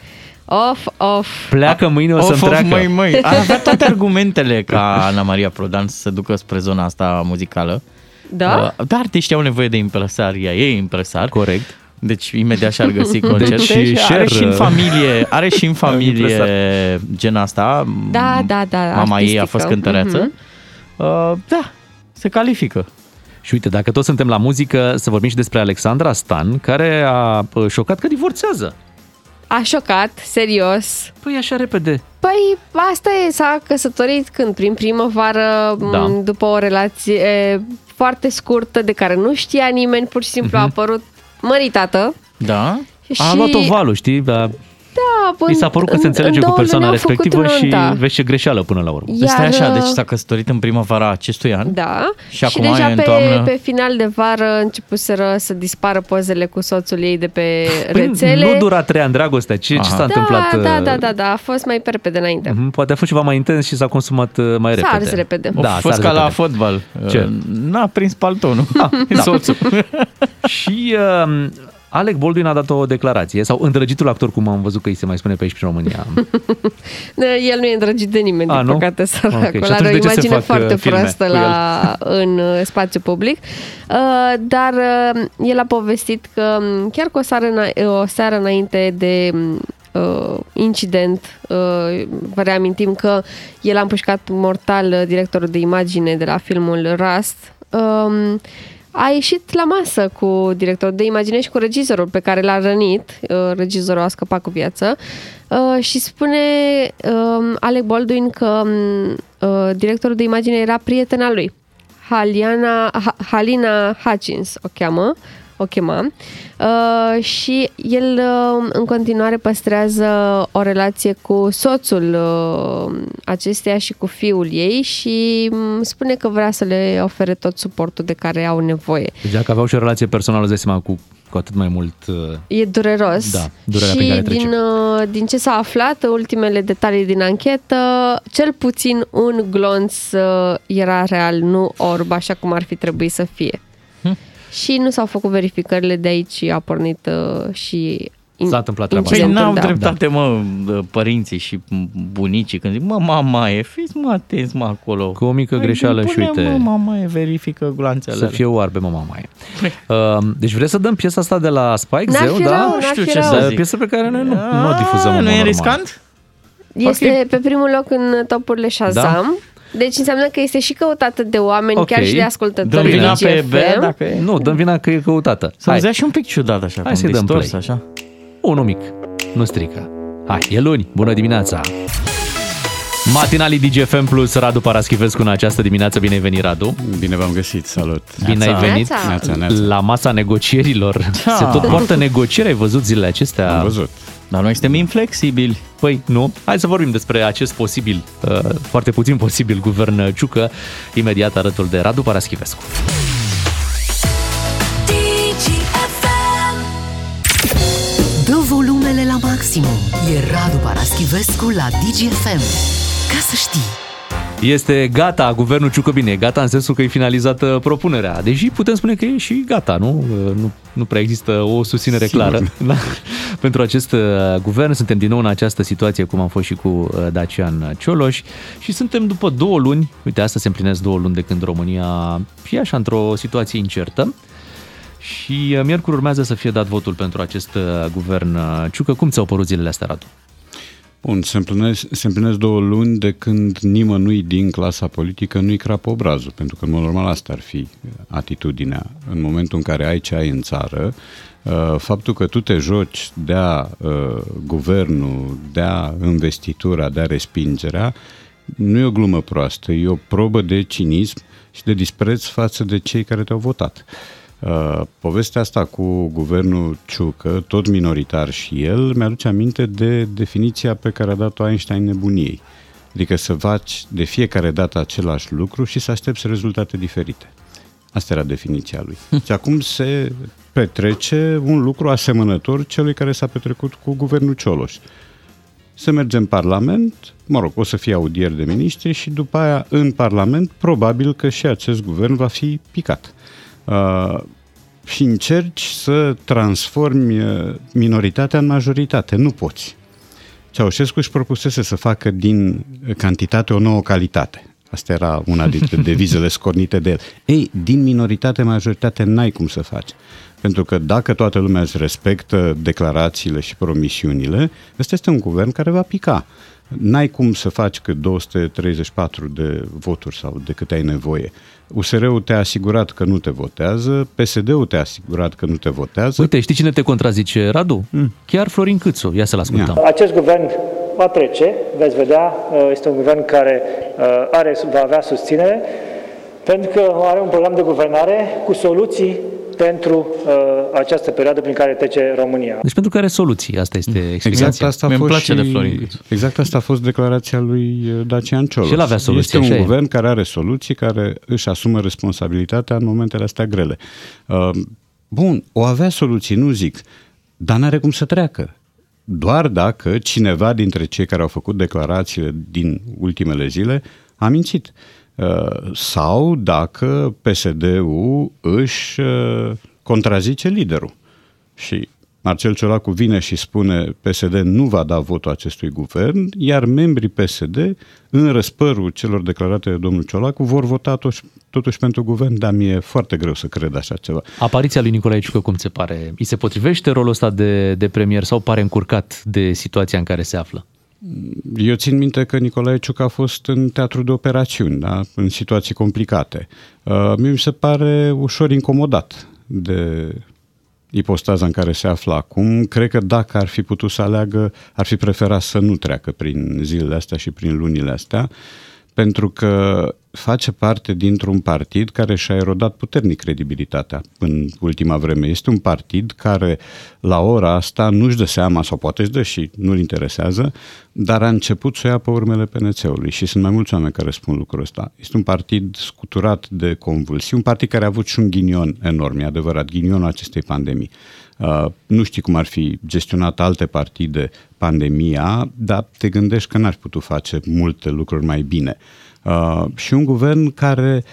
Off, off. Pleacă mâine, o Of, să-mi of, treacă. măi, măi. Ar avea [LAUGHS] toate argumentele ca Ana Maria Prodan să se ducă spre zona asta muzicală. Da? Uh, Dar artiștii au nevoie de impresaria, e impresar. Corect. Deci imediat și-ar găsi [LAUGHS] concert. Deci, și share, are și în uh, familie, are și în familie impresar. gen asta. Da, da, da, Mama ei a artistică. fost cântăreață. Mhm. Uh, da, se califică. Și uite, dacă tot suntem la muzică, să vorbim și despre Alexandra Stan, care a uh, șocat că divorțează. A șocat, serios. Păi așa repede. Păi asta e, s-a căsătorit când prin primăvară, Da. m, după o relație foarte scurtă de care nu știa nimeni, pur și simplu a apărut măritată. Da? A și... luat o valul, știi? A, Da, I s-a părut că în- se înțelege în cu două persoana luni au făcut respectivă și nunta. vezi ce greșeală până la urmă. Iar, Stai așa, uh, deci s-a căsătorit în primăvara acestui an. Da, Și acum deja e în pe, toamnă. pe final de vară începuseră să dispară pozele cu soțul ei de pe Păi rețele. nu dura trei ani dragostea. Ce, ce Aha. s-a da, întâmplat? da, uh, da, da, da, a fost mai pe repede înainte. mhm, Poate a fost ceva mai intens și s-a consumat uh, mai S-a repede. ars repede. Da, Da, a s-a fost ars ca la repede. fotbal. Ce? Uh, N-a prins paltonul. Da, [LAUGHS] [LAUGHS] da. Soțul. [LAUGHS] Și uh, Alec Baldwin a dat o declarație, sau îndrăgitul actor, cum am văzut că îi se mai spune pe aici prin România. [LAUGHS] El nu e îndrăgit de nimeni, A, din nu? păcate, săracul. Ok, și Are atunci o de ce se imagine fac, foarte uh, filme proastă cu la, [LAUGHS] în uh, spațiu public. Uh, Dar uh, el a povestit că um, chiar cu o seară, îna- o seară înainte de uh, incident, uh, vă reamintim că el a împușcat mortal uh, directorul de imagine de la filmul Rust, um, a ieșit la masă cu directorul de imagine și cu regizorul pe care l-a rănit. Uh, regizorul a scăpat cu viață. Uh, și spune uh, Alec Baldwin că um, uh, directorul de imagine era prietena lui. Haliana, ha, Halina Hutchins o cheamă, o chema uh, și el uh, în continuare păstrează o relație cu soțul uh, acesteia și cu fiul ei și um, spune că vrea să le ofere tot suportul de care au nevoie. Deci dacă aveau și o relație personală, îți dai seama, cu, cu atât mai mult... uh, E dureros. Da, durerea și prin care trece. din, uh, din ce s-a aflat, ultimele detalii din anchetă, cel puțin un glonț uh, era real, nu orb, așa cum ar fi trebuit să fie. Hm. Și nu s-au făcut verificările de aici, a pornit uh, și in- S-a întâmplat treaba Păi incidentul, n-au da. dreptate, mă, părinții și bunicii când zic, mă, mama e, fiți mă atenți, mă, acolo. Cu o mică Hai, greșeală și pune, uite- Mă, mama e, verifică glanțele Să alea. fie oarbe, mă, mama e. Uh, deci vreți să dăm piesa asta de la Spike N-ar Zeu, fi da? rău, Nu n-ar știu fi ce rău. să Dar zic. piesă pe care noi nu, nu o A, difuzăm în Nu mod e normal. riscant? Este pe primul loc în topurile Shazam. Da? Deci înseamnă că este și căutată de oameni, Ok. chiar și de Dăm ascultători vina pe DGFM. B, dacă e. Nu, dăm vina că e căutată. Să Hai, dea și un pic ciudat așa, Hai cum să-i dăm distors, play. așa. unul mic, nu strică. Hai, e luni, bună dimineața! Matinalii DGFM Plus, Radu Paraschivescu în această dimineață. Bine ai venit, Radu! Bine v-am găsit, salut! Bine ai venit Neața. Neața, neața. la masa negocierilor. Da. Se tot poartă negocieri, ai văzut zilele acestea? Am văzut. Dar noi suntem inflexibili. Păi nu. Hai să vorbim despre acest posibil, uh, foarte puțin posibil, guvern Ciucă, imediat alături de Radu Paraschivescu. Dă volumele la maximum. E Radu Paraschivescu la DGFM. Ca să știi. Este gata, guvernul Ciucă, bine, e gata în sensul că e finalizată propunerea. Deși putem spune că e și gata, nu? Uh, Nu, nu prea există o susținere Sigur. clară da? [LAUGHS] pentru acest uh, guvern. Suntem din nou în această situație, cum am fost și cu uh, Dacian Cioloș și suntem după două luni, uite, asta se împlinesc două luni de când România e așa într-o situație incertă. Și uh, miercuri urmează să fie dat votul pentru acest uh, guvern uh, Ciucă. Cum ți-au părut zilele astea, Radu? Bun, se împlinesc, se împlinesc două luni de când nimănui din clasa politică nu-i crapă obrazul, pentru că, în mod normal, asta ar fi atitudinea. În momentul în care ai ce ai în țară, uh, faptul că tu te joci de-a uh, guvernul, de-a investitura, de-a respingerea, nu e o glumă proastă, e o probă de cinism și de dispreț față de cei care te-au votat. Uh, povestea asta cu guvernul Ciucă, tot minoritar și el, mi-aduce aminte de definiția pe care a dat-o Einstein nebuniei. Adică să faci de fiecare dată același lucru și să aștepți rezultate diferite. Asta era definiția lui. [LAUGHS] Și acum se petrece un lucru asemănător celui care s-a petrecut cu guvernul Cioloș. Să mergem în Parlament, mă rog, o să fie audieri de miniștri și după aia în Parlament probabil că și acest guvern va fi picat. Uh, și încerci să transformi uh, minoritatea în majoritate. Nu poți. Ceaușescu își propusese să facă din cantitate o nouă calitate. Asta era una dintre [LAUGHS] devizele scornite de el. Ei, din minoritate majoritate n-ai cum să faci. Pentru că dacă toată lumea îți respectă declarațiile și promisiunile, ăsta este un guvern care va pica. N-ai cum să faci cât 234 de voturi sau de cât ai nevoie. USR-ul te-a asigurat că nu te votează, PSD-ul te-a asigurat că nu te votează. Uite, știi cine te contrazice, Radu? Chiar Florin Câțu. Ia să-l ascultăm. Acest guvern va trece, veți vedea, este un guvern care uh, are, va avea susținere, pentru că are un program de guvernare cu soluții pentru uh, această perioadă prin care trece România. Deci pentru care soluții, asta este explicația. Exact asta a Mie îmi fost place și, de Florin Câțu. Exact asta a fost declarația lui uh, Dacian Cioloș. Și el avea soluții, Este un așa e. guvern care are soluții, care își asumă responsabilitatea în momentele astea grele. Uh, Bun, o avea soluții, nu zic, dar n-are cum să treacă. Doar dacă cineva dintre cei care au făcut declarațiile din ultimele zile a mințit. Uh, Sau dacă PSD-ul își uh, contrazice liderul. Și Marcel Ciolacu vine și spune PSD nu va da votul acestui guvern, iar membrii PSD, în răspărul celor declarate de domnul Ciolacu, vor vota totuși, totuși pentru guvern, dar mi-e foarte greu să cred așa ceva. Apariția lui Nicolae Ciucă, cum ți se pare? Îi se potrivește rolul ăsta de, de premier sau pare încurcat de situația în care se află? Eu țin minte că Nicolae Ciuc a fost în teatru de operațiuni, da? în situații complicate. Uh, mie mi se pare ușor incomodat de ipostaza în care se află acum. Cred că dacă ar fi putut să aleagă, ar fi preferat să nu treacă prin zilele astea și prin lunile astea, pentru că face parte dintr-un partid care și-a erodat puternic credibilitatea în ultima vreme. Este un partid care la ora asta nu-și dă seama, sau poate își dă și nu-l interesează, dar a început să o ia pe urmele PNC-ului și sunt mai mulți oameni care spun lucrul ăsta. Este un partid scuturat de convulsii, un partid care a avut și un ghinion enorm, e adevărat, ghinionul acestei pandemii. Uh, nu știi cum ar fi gestionat alte partide pandemia, dar te gândești că n-ar putut face multe lucruri mai bine. Uh, și un guvern care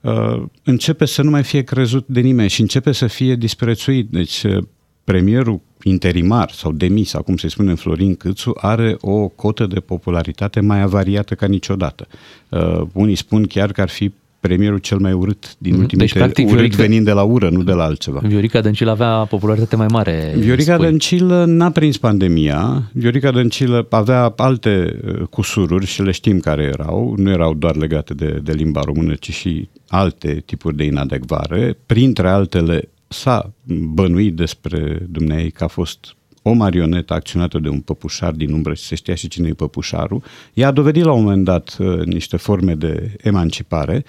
uh, începe să nu mai fie crezut de nimeni și începe să fie disprețuit. Deci uh, premierul interimar sau demis, sau cum se spune Florin Câțu, are o cotă de popularitate mai avariată ca niciodată. Uh, unii spun chiar că ar fi premierul cel mai urât din Mhm. ultimii Deci, practic, urât Viorica- venind de la ură, nu de la altceva. Viorica Dăncil avea popularitate mai mare. Viorica spui. Dăncilă n-a prins pandemia. Viorica Dăncilă avea alte uh, cusururi și le știm care erau. Nu erau doar legate de, de limba română, ci și alte tipuri de inadecvare. Printre altele s-a bănuit despre dumneai că a fost o marionetă acționată de un păpușar din umbră și se știa și cine e păpușarul. Ea a dovedit la un moment dat uh, niște forme de emancipare,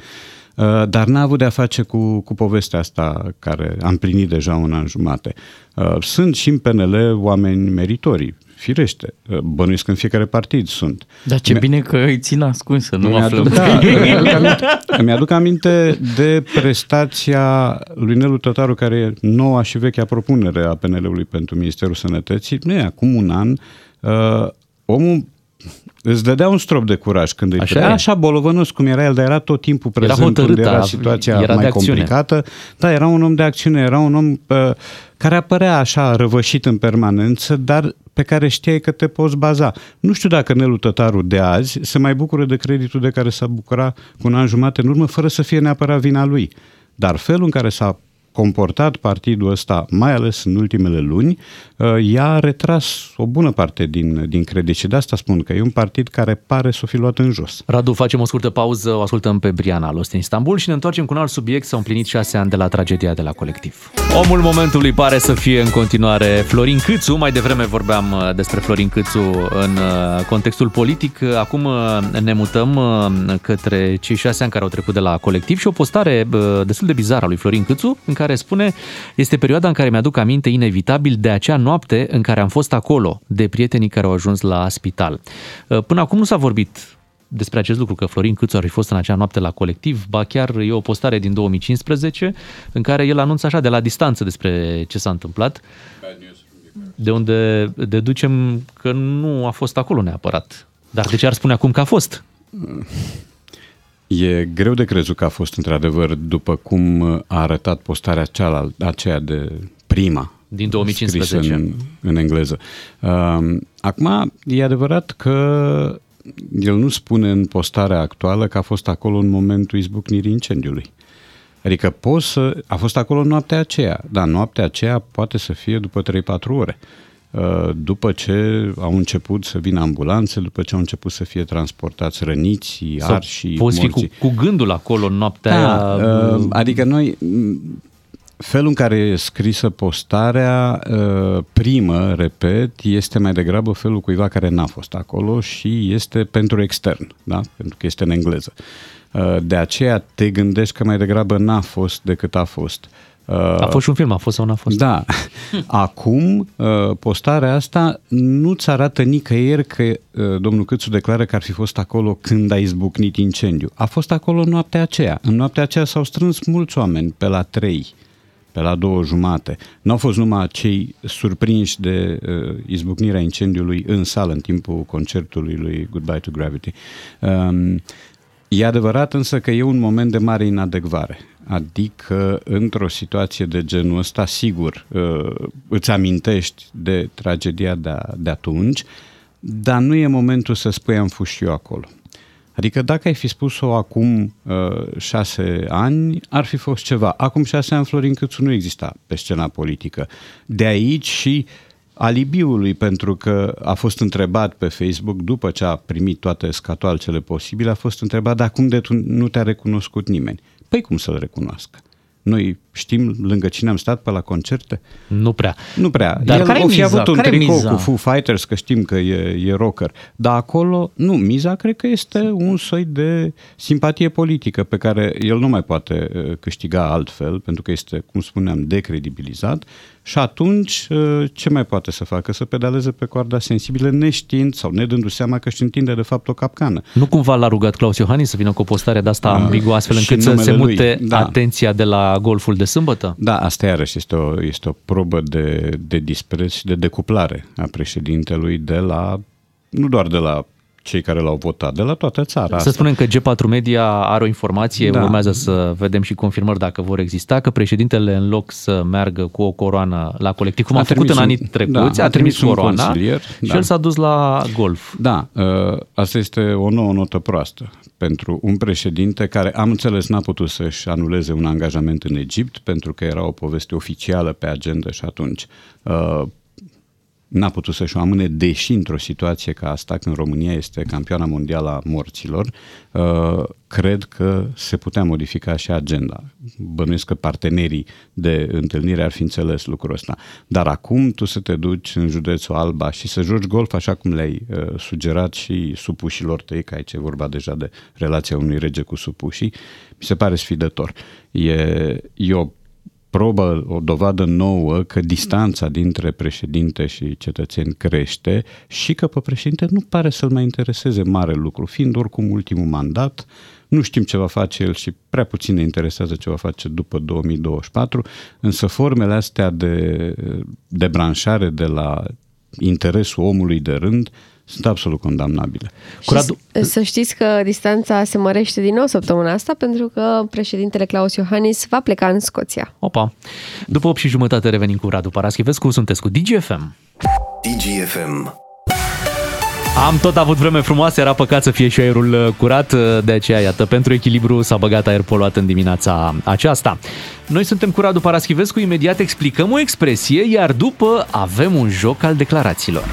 uh, dar n-a avut de-a face cu, cu povestea asta care am plinit deja un an jumate. Uh, Sunt și în PNL oameni meritorii, firește. Uh, Bănuiesc că în fiecare partid sunt. Dar ce bine că îi țin ascuns, să nu Îmi aflăm. aduc, da, [LAUGHS] îmi, aduc aminte, îmi aduc aminte de prestația lui Nelu Tătaru, care e noua și vechea propunere a PNL-ului pentru Ministerul Sănătății. Nu e, acum un an, uh, omul îți dădea un strop de curaj când îi Așa așa, e. așa bolovănos cum era el, dar era tot timpul Era prezent hotărât, unde era a- situația era de mai acțiune. complicată. Da, era un om de acțiune, era un om uh, care apărea așa răvășit în permanență, dar pe care știai că te poți baza. Nu știu dacă Nelu Tătaru de azi se mai bucură de creditul de care s-a bucurat cu un an jumate în urmă, fără să fie neapărat vina lui. Dar felul în care s-a comportat partidul ăsta, mai ales în ultimele luni, uh, i-a retras o bună parte din, din credit și de asta spun că e un partid care pare să o fi luat în jos. Radu, facem o scurtă pauză, o ascultăm pe Briana Lost în Istanbul și ne întoarcem cu un alt subiect. S-au împlinit șase ani de la tragedia de la colectiv. Omul momentului pare să fie în continuare Florin Câțu. Mai devreme vorbeam uh, despre Florin Câțu în uh, contextul politic. Acum uh, ne mutăm uh, către cei șase ani care au trecut de la colectiv și o postare uh, destul de bizară a lui Florin Câțu în care spune este perioada în care mi-aduc aminte inevitabil de acea noapte în care am fost acolo, de prietenii care au ajuns la spital. Uh, Până acum nu s-a vorbit despre acest lucru, că Florin Câțu ar fi fost în acea noapte la colectiv, ba chiar e o postare din 2015 în care el anunță așa de la distanță despre ce s-a întâmplat, de unde deducem că nu a fost acolo neapărat. Dar de ce ar spune acum că a fost? E greu de crezut că a fost într-adevăr după cum a arătat postarea cealaltă, aceea de prima. Din 2015. scrisă În, în engleză. Um, Acum, e adevărat că el nu spune în postarea actuală că a fost acolo în momentul izbucnirii incendiului. Adică poți să... A fost acolo noaptea aceea, dar noaptea aceea poate să fie după 3-4 ore. Uh, După ce au început să vină ambulanțe, după ce au început să fie transportați răniți, Sau arși, poți fi cu, morții. cu gândul acolo în noaptea Da, aia? uh, adică noi, m, felul în care e scrisă postarea, uh, primă, repet, este mai degrabă felul cuiva care n-a fost acolo și este pentru extern, da? pentru că este în engleză. Uh, De aceea te gândești că mai degrabă n-a fost decât a fost. Uh, A fost și un film, a fost sau n-a fost? Da. Acum, uh, postarea asta nu-ți arată nicăieri că uh, domnul Câțu declară că ar fi fost acolo când a izbucnit incendiu. A fost acolo noaptea aceea. În noaptea aceea s-au strâns mulți oameni pe la trei, pe la două jumate. Nu au fost numai cei surprinși de uh, izbucnirea incendiului în sală în timpul concertului lui Goodbye to Gravity. Um, E adevărat însă că e un moment de mare inadecvare. Adică, într-o situație de genul ăsta, sigur, uh, îți amintești de tragedia de, de atunci, dar nu e momentul să spui am fost și eu acolo. Adică dacă ai fi spus-o acum uh, șase ani, ar fi fost ceva. Acum șase ani Florin Câțu nu exista pe scena politică. De aici și alibiului, pentru că a fost întrebat pe Facebook, după ce a primit toate scatoalcele posibile, a fost întrebat, dar cum de tu nu te-a recunoscut nimeni? Păi cum să-l recunoască? Noi știm lângă cine am stat pe la concerte? Nu prea. Nu prea. Dar El care-i o fi miza? avut un Care-i tricou miza? cu Foo Fighters, că știm că e, e rocker. Dar acolo, nu, miza cred că este un soi de simpatie politică pe care el nu mai poate uh, câștiga altfel, pentru că este, cum spuneam, decredibilizat și atunci uh, ce mai poate să facă? Să pedaleze pe coarda sensibilă neștiind sau nedându-se seama că își întinde de fapt o capcană. Nu cumva l-a rugat Claus Iohannis să vină cu o postare de asta Ah, ambiguă, astfel și încât să se numele lui, mute da. atenția de la golful de sâmbătă? Da, asta iarăși este o, este o probă de, de dispreț și de decuplare a președintelui de la, nu doar de la cei care l-au votat, de la toată țara Să asta. spunem că G4 Media are o informație, Da. urmează să vedem și confirmări dacă vor exista, că președintele în loc să meargă cu o coroană la colectiv, cum a, A făcut în trimis anii un- trecuți, da, a a trimis trimis un coroana consilier, și da. el s-a dus la golf. Da, ă, asta este o nouă notă proastă pentru un președinte care, am înțeles, n-a putut să-și anuleze un angajament în Egipt pentru că era o poveste oficială pe agenda și atunci ă, n-a putut să-și o amâne, deși într-o situație ca asta, când România este campioana mondială a morților, ă, cred că se putea modifica și agenda. Bănuiesc că partenerii de întâlnire ar fi înțeles lucrul ăsta. Dar acum tu să te duci în județul Alba și să joci golf așa cum le-ai uh, sugerat și supușilor tăi, că aici e vorba deja de relația unui rege cu supușii, mi se pare sfidător. E, e o probă, o dovadă nouă că distanța dintre președinte și cetățeni crește și că pe președinte nu pare să-l mai intereseze mare lucru, fiind oricum ultimul mandat, nu știm ce va face el și prea puțin ne interesează ce va face după 2024, însă formele astea de, de branșare de la interesul omului de rând sunt absolut condamnabile. Și s- să știți că distanța se mărește din nou săptămâna asta pentru că președintele Claus Iohannis va pleca în Scoția. Opa! După 8 și jumătate revenim cu Radu Paraschivescu, sunteți cu DGFM. DGFM. Am tot avut vreme frumoasă, era păcat să fie și aerul uh, curat, uh, de aceea, iată, pentru echilibru s-a băgat aer poluat în dimineața aceasta. Noi suntem cu Radu Paraschivescu, imediat explicăm o expresie, iar după avem un joc al declarațiilor.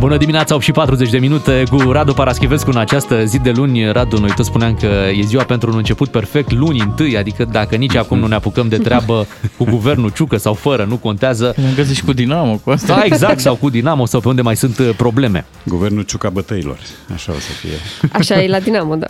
Bună dimineața, 8 și 40 de minute cu Radu Paraschivescu în această zi de luni. Radu, noi tot spuneam că e ziua pentru un început perfect, luni întâi, adică dacă nici acum nu ne apucăm de treabă cu guvernul Ciucă sau fără, nu contează. Ne-am găsit și cu Dinamo cu asta. Da, exact, sau cu Dinamo sau pe unde mai sunt uh, probleme. Guvernul Ciuca Bătăilor, așa o să fie. Așa e la Dinamo, da.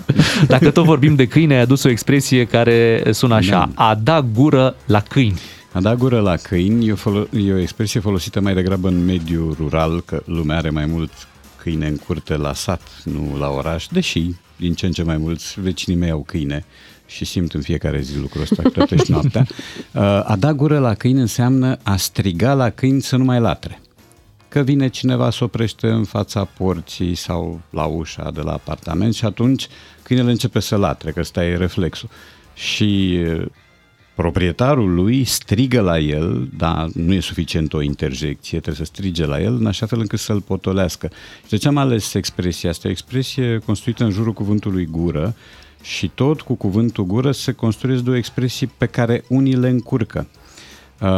Dacă tot vorbim de câine, ai adus o expresie care sună așa, a da gură la câini. A da gură la câini e o, folo- e o expresie folosită mai degrabă în mediul rural, că lumea are mai mult câine în curte la sat, nu la oraș, deși din ce în ce mai mulți vecinii mei au câine și simt în fiecare zi lucrul ăsta, câteodată și noaptea. [LAUGHS] Uh, A da gură la câini înseamnă a striga la câini să nu mai latre. Că vine cineva să oprește în fața porții sau la ușa de la apartament și atunci câinele începe să latre, că ăsta e reflexul. Și uh, proprietarul lui strigă la el, dar nu e suficient o interjecție, trebuie să strige la el în așa fel încât să-l potolească. Și de ce am ales expresia asta? E o expresie construită în jurul cuvântului gură și tot cu cuvântul gură se construiesc două expresii pe care unii le încurcă. Uh,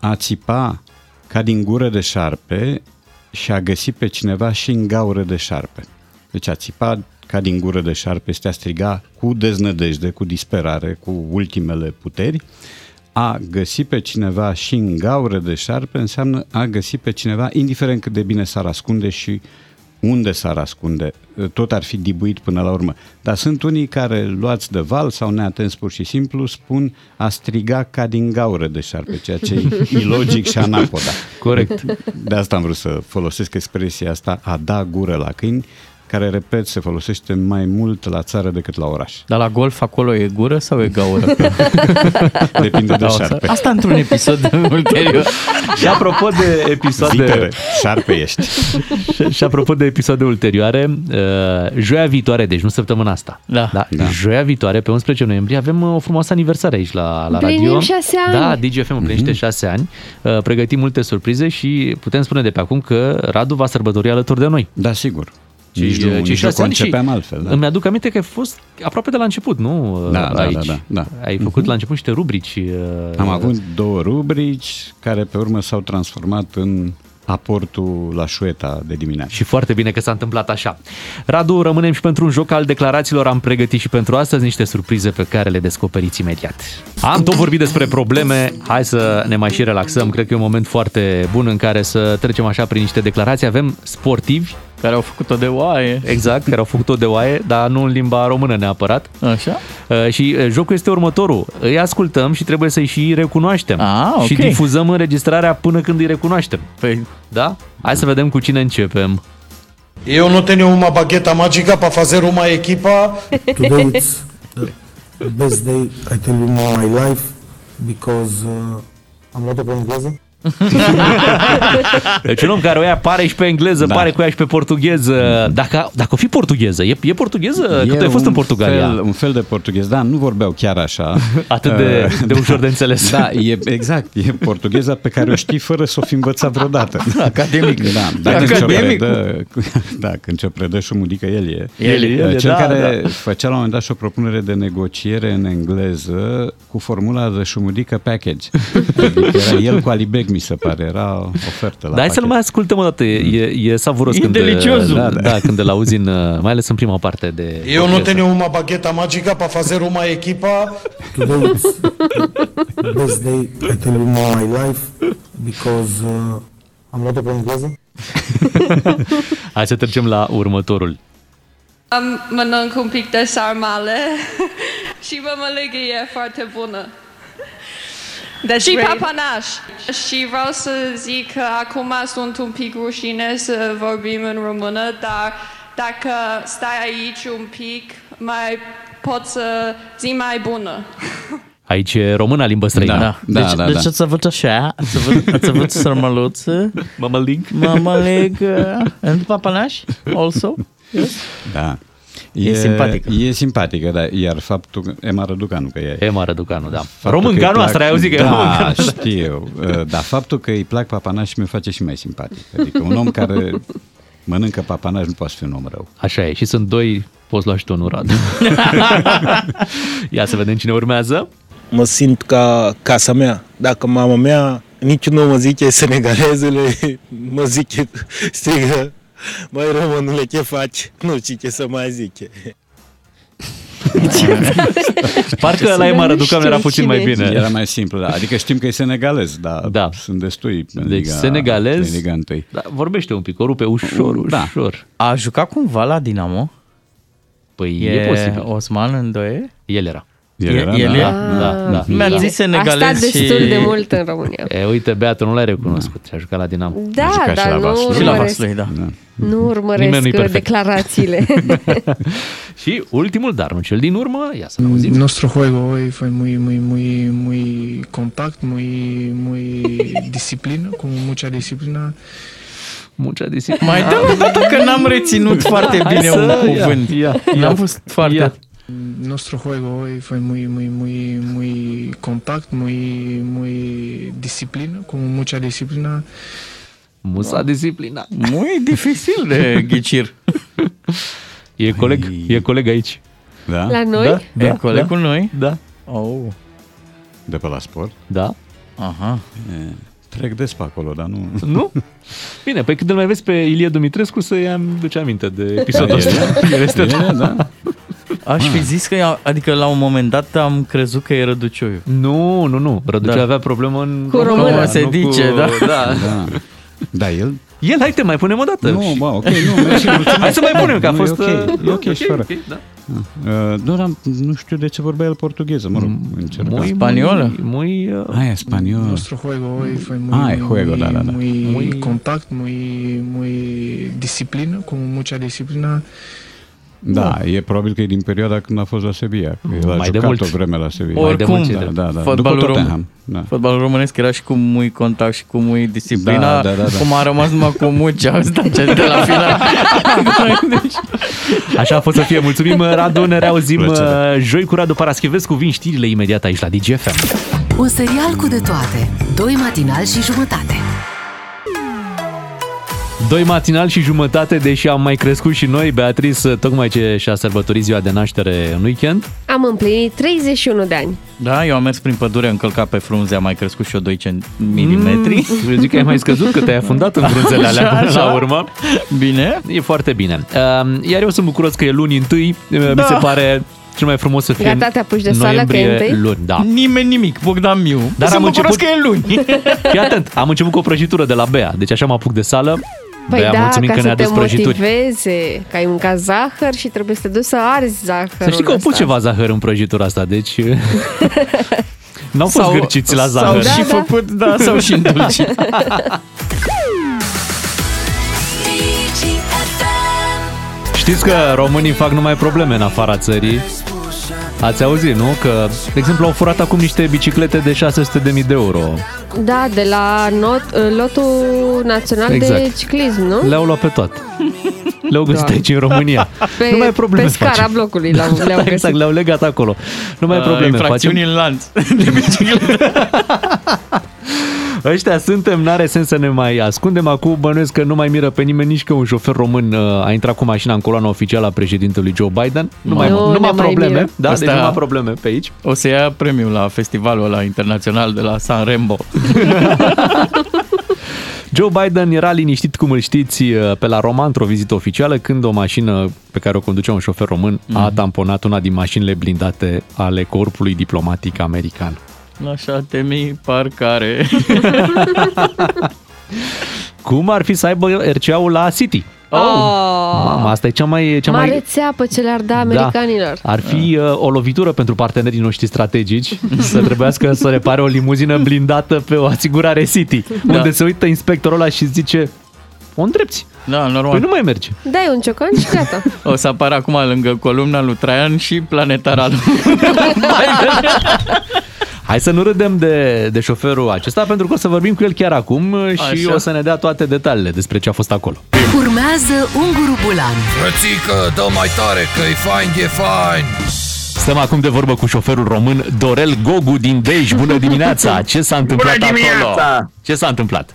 A țipa ca din gură de șarpe și a găsi pe cineva și în gaură de șarpe. Deci a țipa ca din gură de șarpe este a striga cu deznădejde, cu disperare, cu ultimele puteri. A găsi pe cineva și în gaură de șarpe înseamnă a găsi pe cineva, indiferent cât de bine s-ar ascunde și unde s-ar ascunde, tot ar fi dibuit până la urmă. Dar sunt unii care, luați de val sau neatenți pur și simplu, spun a striga ca din gaură de șarpe, ceea ce e [LAUGHS] ilogic și anapoda. Corect. De asta am vrut să folosesc expresia asta, a da gură la câini, care, repet, se folosește mai mult la țară decât la oraș. Dar la golf acolo e gură sau e gaură? [LAUGHS] Depinde de Da, o să- șarpe. Asta într-un episod [LAUGHS] ulterior. Și apropo de episoade... Vitere, șarpe ești. [LAUGHS] și, și apropo de episoade ulterioare, uh, joia viitoare, deci nu săptămâna asta. Da. da. Joia viitoare, pe 11 noiembrie, avem uh, o frumoasă aniversare aici la, la Împlinim radio. șase ani. Da, DGFM împlinește Mhm. șase ani. Uh, Pregătim multe surprize și putem spune de pe acum că Radu va sărbători alături de noi. Da, sigur. Cei, Nici nu- cei nici nu șase ani concepeam și altfel, da. Îmi aduc aminte că ai fost aproape de la început, nu? Da, da, aici. da, da, da. Ai făcut la început niște rubrici. uh, Am avut două rubrici care pe urmă s-au transformat în aportul la șueta de dimineață. Și foarte bine că s-a întâmplat așa. Radu, rămânem și pentru un joc al declarațiilor. Am pregătit și pentru astăzi niște surprize pe care le descoperiți imediat. Am tot vorbit despre probleme, hai să ne mai și relaxăm. Cred că e un moment foarte bun în care să trecem așa prin niște declarații. Avem sportivi Care au făcut-o de oaie. Exact, care au făcut-o de oaie, dar nu în limba română neapărat. Așa? Uh, Și uh, jocul este următorul. Îi ascultăm și trebuie să-i și recunoaștem. Ah, ok. Și difuzăm înregistrarea până când îi recunoaștem. Păi, Da? Hai să vedem cu cine începem. Eu não tenho uma bagueta mágica para fazer uma equipa. Today it's the best day I tell you in my life because uh, am luat-o pe engleză. [LAUGHS] Deci un om care o ia pare și pe engleză, da. pare că o ia și pe portugheză. Dacă, dacă o fi portugheză, e, e portugheză? Că tu ai fost un în Portugalia. Fel, un fel de portughez, da, nu vorbeau chiar așa. Atât de, Uh, [LAUGHS] de ușor de înțeles. Da, e, exact, e portugheza pe care o știi fără să o fi învățat vreodată. [LAUGHS] Academic. Da, da când ți-o Academic. predă, da, când ți-o predă șumudică, el e. El e, el e, Cel da, care da. făcea la un moment dat și o propunere de negociere în engleză cu formula de șumudică package. Adică era el cu Alibeg, mi se pare, era ofertă la Dar hai să-l pachet. mai ascultăm o dată, e, e savuros E când, deliciosul. da, da, când îl auzi în, mai ales în prima parte de Eu não piesă. tenho uma bagueta mágica para fazer uma equipa. Today it's the best day I tell you in my life because uh, am luat-o pe engleză. [LAUGHS] Hai să trecem la următorul. Am mănânc un pic de sarmale [LAUGHS] și mămăligă e foarte bună. That's și great. papanaș. Și vreau să zic că acum sunt un pic rușine să vorbim în română, dar dacă stai aici un pic, mai pot să zi mai bună. [LAUGHS] Aici e româna limbă străină. Da, da, deci, da, deci da. ați avut așa, ați avut, ați avut [LAUGHS] sărmăluță, Mămălig. mamaleg, uh, and papanaș also. Yes? Da. E simpatică. E simpatică, da. Iar faptul că... Ema Răducanu, că e... Ema Răducanu, da. Faptul Românca că îi noastră, plac- ai auzit că e da, românca noastră. [LAUGHS] știu. Uh, Dar faptul că îi plac papanași mi-o face și mai simpatic. Adică un om care mănâncă papanași nu poate fi un om rău. Așa e, și sunt doi, poți lua și tu în Radu. [LAUGHS] Ia să vedem cine urmează. mă simt ca casa mea. Dacă mama mea nici nu mă zice senegalezule, mă zice, strigă, măi românule, ce faci? Nu știu ce să mai zice. [LAUGHS] Parcă la Ema nu Răducanu știu era puțin cine mai e. bine. Era mai simplu, da. Adică știm că e senegalez, dar Da. sunt destui în Deci Liga, senegalez, în Liga întâi. da, vorbește un pic, o rupe ușor, Da. ușor. A jucat cumva la Dinamo? Păi E, e, posibil. Osman Îndoie? El era. El era, el da. e? Da, da. Mi-a da. zis A senegalez stat și... destul de mult în România. E, uite, Beatu, nu l-ai recunoscut. A jucat la Dinamo. Da, jucat și dar la nu Vaslui. Și la urmăresc, Vaslui, da. nu Nimeni urmăresc nu-i perfect. declarațiile. [LAUGHS] [LAUGHS] Și ultimul, dar nu cel din urmă, ia să auzim. Nuestro juego hoy fue muy, muy, muy, muy contact, muy, muy disciplina, con mucha disciplina. Muncea disciplină. Mai dă o dată că n-am reținut [LAUGHS] foarte Hai bine să- un ia, cuvânt. ia, N-am ia. fost foarte... Ia. Nuestro juego hoy fue muy, muy, muy, muy contact, muy, muy disciplina, con mucha disciplina. Musa disciplina. Muy dificil de [LAUGHS] ghicir. E coleg, e coleg aici. Da? La noi? Da, Da, e coleg cu noi? Da. Oh. De pe la sport. Da. Aha. E, trec des pe acolo, dar nu... Nu? Bine, păi când îl mai vezi pe Ilie Dumitrescu să-i am duce aminte de episodul Da, ăsta. e, El este e, da. Aș fi zis că, ea- adică la un moment dat am crezut că e Răducioiu. Nu, nu, nu. Răducea Da. avea problemă în Cu română. nu Se cu- dice, da. da. Da. Da, el... El, hai te mai punem o dată. Nu, bă, ok, nu, [LAUGHS] mersi, mulțumesc. Hai să mai punem, că a Nu, fost... E ok, uh, e ok, și fără. da. Uh, nu, dar nu știu de ce vorbea el portugheză, mă rog, încercam. Muy, Spaniolă? Muy, muy, uh, Ah, e spaniol. Nuestro juego hoy fue muy, Ah, el muy, juego, muy, da, da, da. muy, Muy- contact, muy, muy disciplina, con mucha disciplina. Da, e probabil că e din perioada când a fost la Sevilla. Că el a Mai de jucat mult. o vreme la Sevilla. Mai de Oricum, mult ce da, drept. da, da. După Fotbalul Tottenham. român. Da. Fotbalul românesc era și cu mui contact și cu mui disciplina, Da, da, da, da. cum a rămas numai cu mucea [LAUGHS] ăsta ce de la final. [LAUGHS] deci, Așa a fost să fie. Mulțumim, Radu. Ne reauzim Plăcere. uh, joi cu Radu Paraschivescu. Vin știrile imediat aici la DGFM. Un serial cu de toate. Doi matinali și jumătate. Doi matinal și jumătate, deși am mai crescut și noi, Beatrice, tocmai ce și-a sărbătorit ziua de naștere în weekend. Am împlinit 31 de ani. Da, eu am mers prin pădure, încălcat pe frunze, am mai crescut și eu 2 milimetri. Mm, eu zic că ai mai scăzut, că te-ai afundat în frunzele alea Așa, până la așa. urmă. Bine. E foarte bine. Uh, Iar eu sunt bucuros că e luni întâi. Uh, Mi Da. se pare cel mai frumos să fie Gata, te apuci de sală, că e noiembrie întâi? luni. Da. Nimeni nimic, Bogdan Miu. Dar Sunt am bucuros început- că e luni. Fii atent, am început cu o prăjitură de la Bea, deci așa mă apuc de sală. Păi Bea, da, mulțumim ca că să ne-a te dus prăjituri. motiveze, că ai mâncat zahăr și trebuie să te duci să arzi zahărul Să știi că au pus ăsta. ceva zahăr în prăjitura asta, deci... [LAUGHS] N-au fost Sau- gârciți la sau zahăr. și Da, da. făcut, da, sau și [LAUGHS] îndulcit. Știți că românii fac numai probleme în afara țării. Ați auzit, nu? Că, de exemplu, au furat acum niște biciclete de 600.000 de euro. Da, de la not, lotul național de Exact. ciclism, nu? Le-au luat pe toate. Le-au găsit Da. aici în România. [LAUGHS] Pe, nu mai e probleme pe scara facem. blocului le-au, [LAUGHS] le-au găsit. Exact, le-au legat acolo. Nu mai e Uh, probleme infracțiuni facem. în lanț [LAUGHS] de bicicletă. Ăștia suntem, n-are sens să ne mai ascundem. Acum bănuiesc că nu mai miră pe nimeni nici că un șofer român uh, a intrat cu mașina în coloana oficială a președintelui Joe Biden. Nu, mai, Nu nu ne mai mai probleme. miră. Da, Asta- deci nu mai probleme pe aici. O să ia premiul la festivalul ăla internațional de la San Rembo. [LAUGHS] Joe Biden era liniștit, cum îl știți, uh, pe la Roma, într-o vizită oficială, când o mașină pe care o conducea un șofer român a Mhm. tamponat una din mașinile blindate ale corpului diplomatic american. Așa temi parcare. [LAUGHS] Cum ar fi să aibă RCA-ul la City? Oh. Mamă, asta e cea mai... Cea Mare mai... țeapă ce le-ar da americanilor. Ar fi uh, o lovitură pentru partenerii noștri strategici [LAUGHS] să trebuiască să repare o limuzină blindată pe o asigurare City, Da. unde se uită inspectorul ăla și zice o îndrepți. Da, normal. Păi nu mai merge. Dai un ciocan și gata. [LAUGHS] O să apară acum lângă columna lui Traian și planetara lui Hai să nu râdem de, de șoferul acesta, pentru că o să vorbim cu el chiar acum uh, și Așa. o să ne dea toate detaliile despre ce a fost acolo. Urmează Unguru Bulan. Frățică, dă mai tare, că e fain, e fain. Stăm acum de vorbă cu șoferul român Dorel Gogu din Dej. Bună dimineața! Ce s-a întâmplat Bună dimineața! acolo? Ce s-a întâmplat?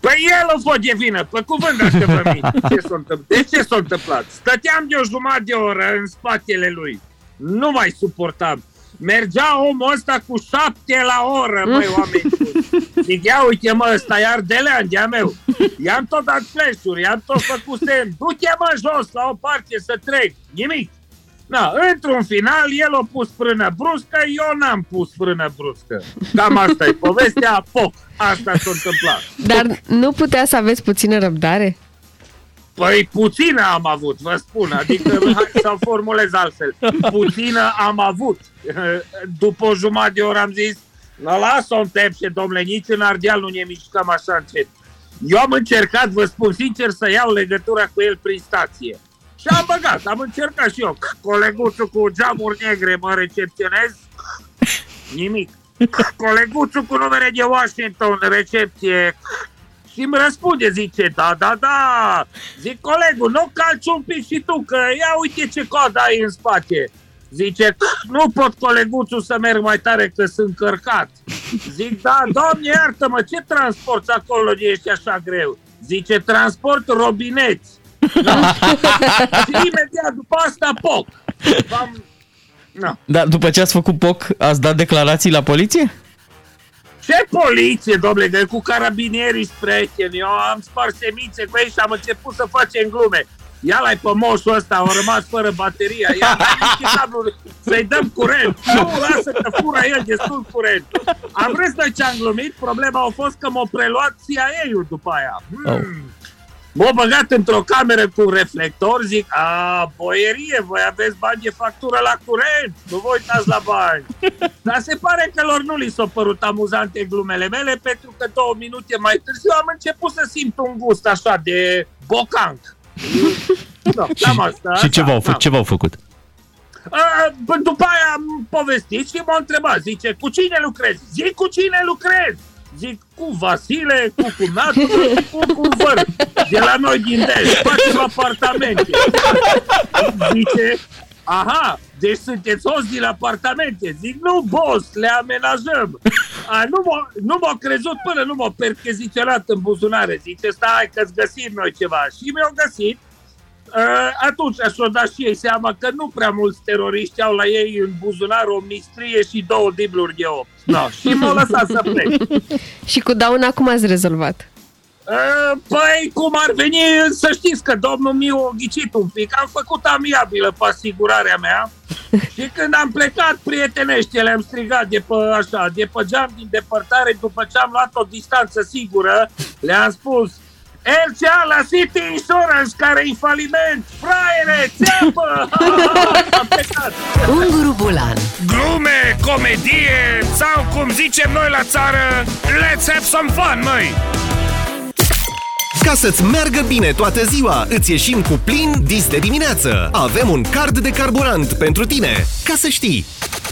Păi el a fost de vină, pe cuvânt dacă vă mint. Ce s-a întâmplat? De ce s-a întâmplat? Stăteam de o jumătate de oră în spatele lui. Nu mai suportam. Mergea omul ăsta cu șapte la oră, măi, [LAUGHS] oameni buni. Zic, ia uite mă, ăsta e ardelean de-a meu. I-am tot dat flash-uri, i-am tot făcut semn. Du-te mă jos la o parte să trec. Nimic. Na, într-un final, el a pus frână bruscă, eu n-am pus frână bruscă. Cam asta e povestea, foc. Asta s-a întâmplat. Dar nu putea să aveți puțină răbdare? Păi puțină am avut, vă spun, adică [LAUGHS] hai să formulez altfel. Puțină am avut. După o jumătate de oră am zis, "Na, lasă-o în tepșe, domnule, nici în Ardeal nu ne mișcăm așa încet. Eu am încercat, vă spun sincer, să iau legătura cu el prin stație. Și am băgat, am încercat și eu. Coleguțul cu geamuri negre mă recepționez. Nimic. Coleguțul cu numere de Washington, recepție. Și îmi răspunde, zice, da, da, da. Zic, colegul, nu calci un pic și tu, că ia uite ce coadă ai în spate. Zice, nu pot coleguțul să merg mai tare că sunt cărcat. Zic, da, doamne, iartă-mă, ce transporti acolo de ești așa greu? Zice, transport robineți. Da. [LAUGHS] și imediat după asta, poc. Am... No. Dar după ce ați făcut POC, ați dat declarații la poliție? Ce poliție, domnule, că cu carabinierii prieteni, eu am spart semințe cu ei și am început să facem glume. ia la pe moșul ăsta, a rămas fără bateria, ia la cablul să-i dăm curent. Nu, lasă că fură el destul curent. Am vrut noi ce-am glumit, problema a fost că m-a preluat CIA-ul după aia. Hmm. M-a băgat într-o cameră cu reflector, zic, a, boierie, voi aveți bani de factură la curent, nu vă uitați la bani. [LAUGHS] Dar se pare că lor nu li s-au părut amuzante glumele mele, pentru că două minute mai târziu am început să simt un gust așa de bocanc. [LAUGHS] Da, cam asta, Și ce așa, v-au, da. fă, ce v-au făcut? A, bă, după aia am povestit și m-a întrebat, zice, cu cine lucrezi? Zic, cu cine lucrezi? Zic, cu Vasile, cu cumnatul și cu cu văr de la noi din Dej, facem apartamente. Zice, aha, deci sunteți hoți din apartamente. Zic, nu, boss, le amenajăm. A, nu, m-a, nu m-a crezut până nu m-a percheziționat în buzunare. Zice, stai că-ți găsim noi ceva. Și mi-au găsit. Uh, atunci și-o dat și ei seama că nu prea mulți teroriști au la ei în buzunar o mistrie și două dibluri de 8. No, [LAUGHS] și m-au lăsat să plec. [LAUGHS] Și cu dauna cum ați rezolvat? Uh, Păi, cum ar veni, să știți că domnul Miu a ghicit un pic. Am făcut amiabilă pe asigurarea mea [LAUGHS] și când am plecat prietenește, le-am strigat de pe, așa, de pe geam din depărtare, după ce am luat o distanță sigură, le-am spus LCA la City Insurance, care e faliment! Fraiere, țeapă! [LAUGHS] am plecat! Unguru Bulan Glume, comedie sau cum zicem noi la țară, let's have some fun, măi! Ca să-ți meargă bine toată ziua, îți ieșim cu plin dis de dimineață. Avem un card de carburant pentru tine, ca să știi.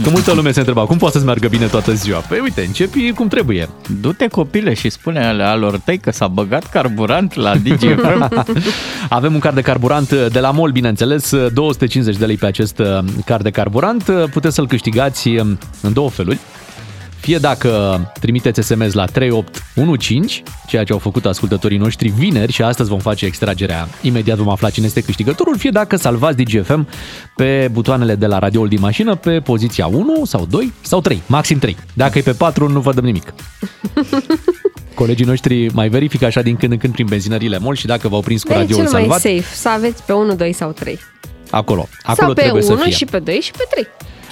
Că multă lume se întreba, cum poate să-ți meargă bine toată ziua? Păi uite, începi cum trebuie. Du-te copile și spune ale alor tăi că s-a băgat carburant la DGFM. [LAUGHS] Avem un card de carburant de la MOL, bineînțeles, 250 de lei pe acest uh, card de carburant. Puteți să-l câștigați um, în două feluri. Fie dacă trimiteți SMS la 3815, ceea ce au făcut ascultătorii noștri vineri și astăzi vom face extragerea. Imediat vom afla cine este câștigătorul, fie dacă salvați DGFM pe butoanele de la radioul din mașină pe poziția 1 sau 2 sau 3, maxim 3. Dacă e pe 4, nu vă dăm nimic. [LAUGHS] Colegii noștri mai verifică așa din când în când prin benzinările MOL și dacă v-au prins cu De e radioul cel mai salvat, safe să aveți pe 1, 2 sau 3. acolo. Acolo sau pe trebuie 1 să fie. și pe 2 și pe 3.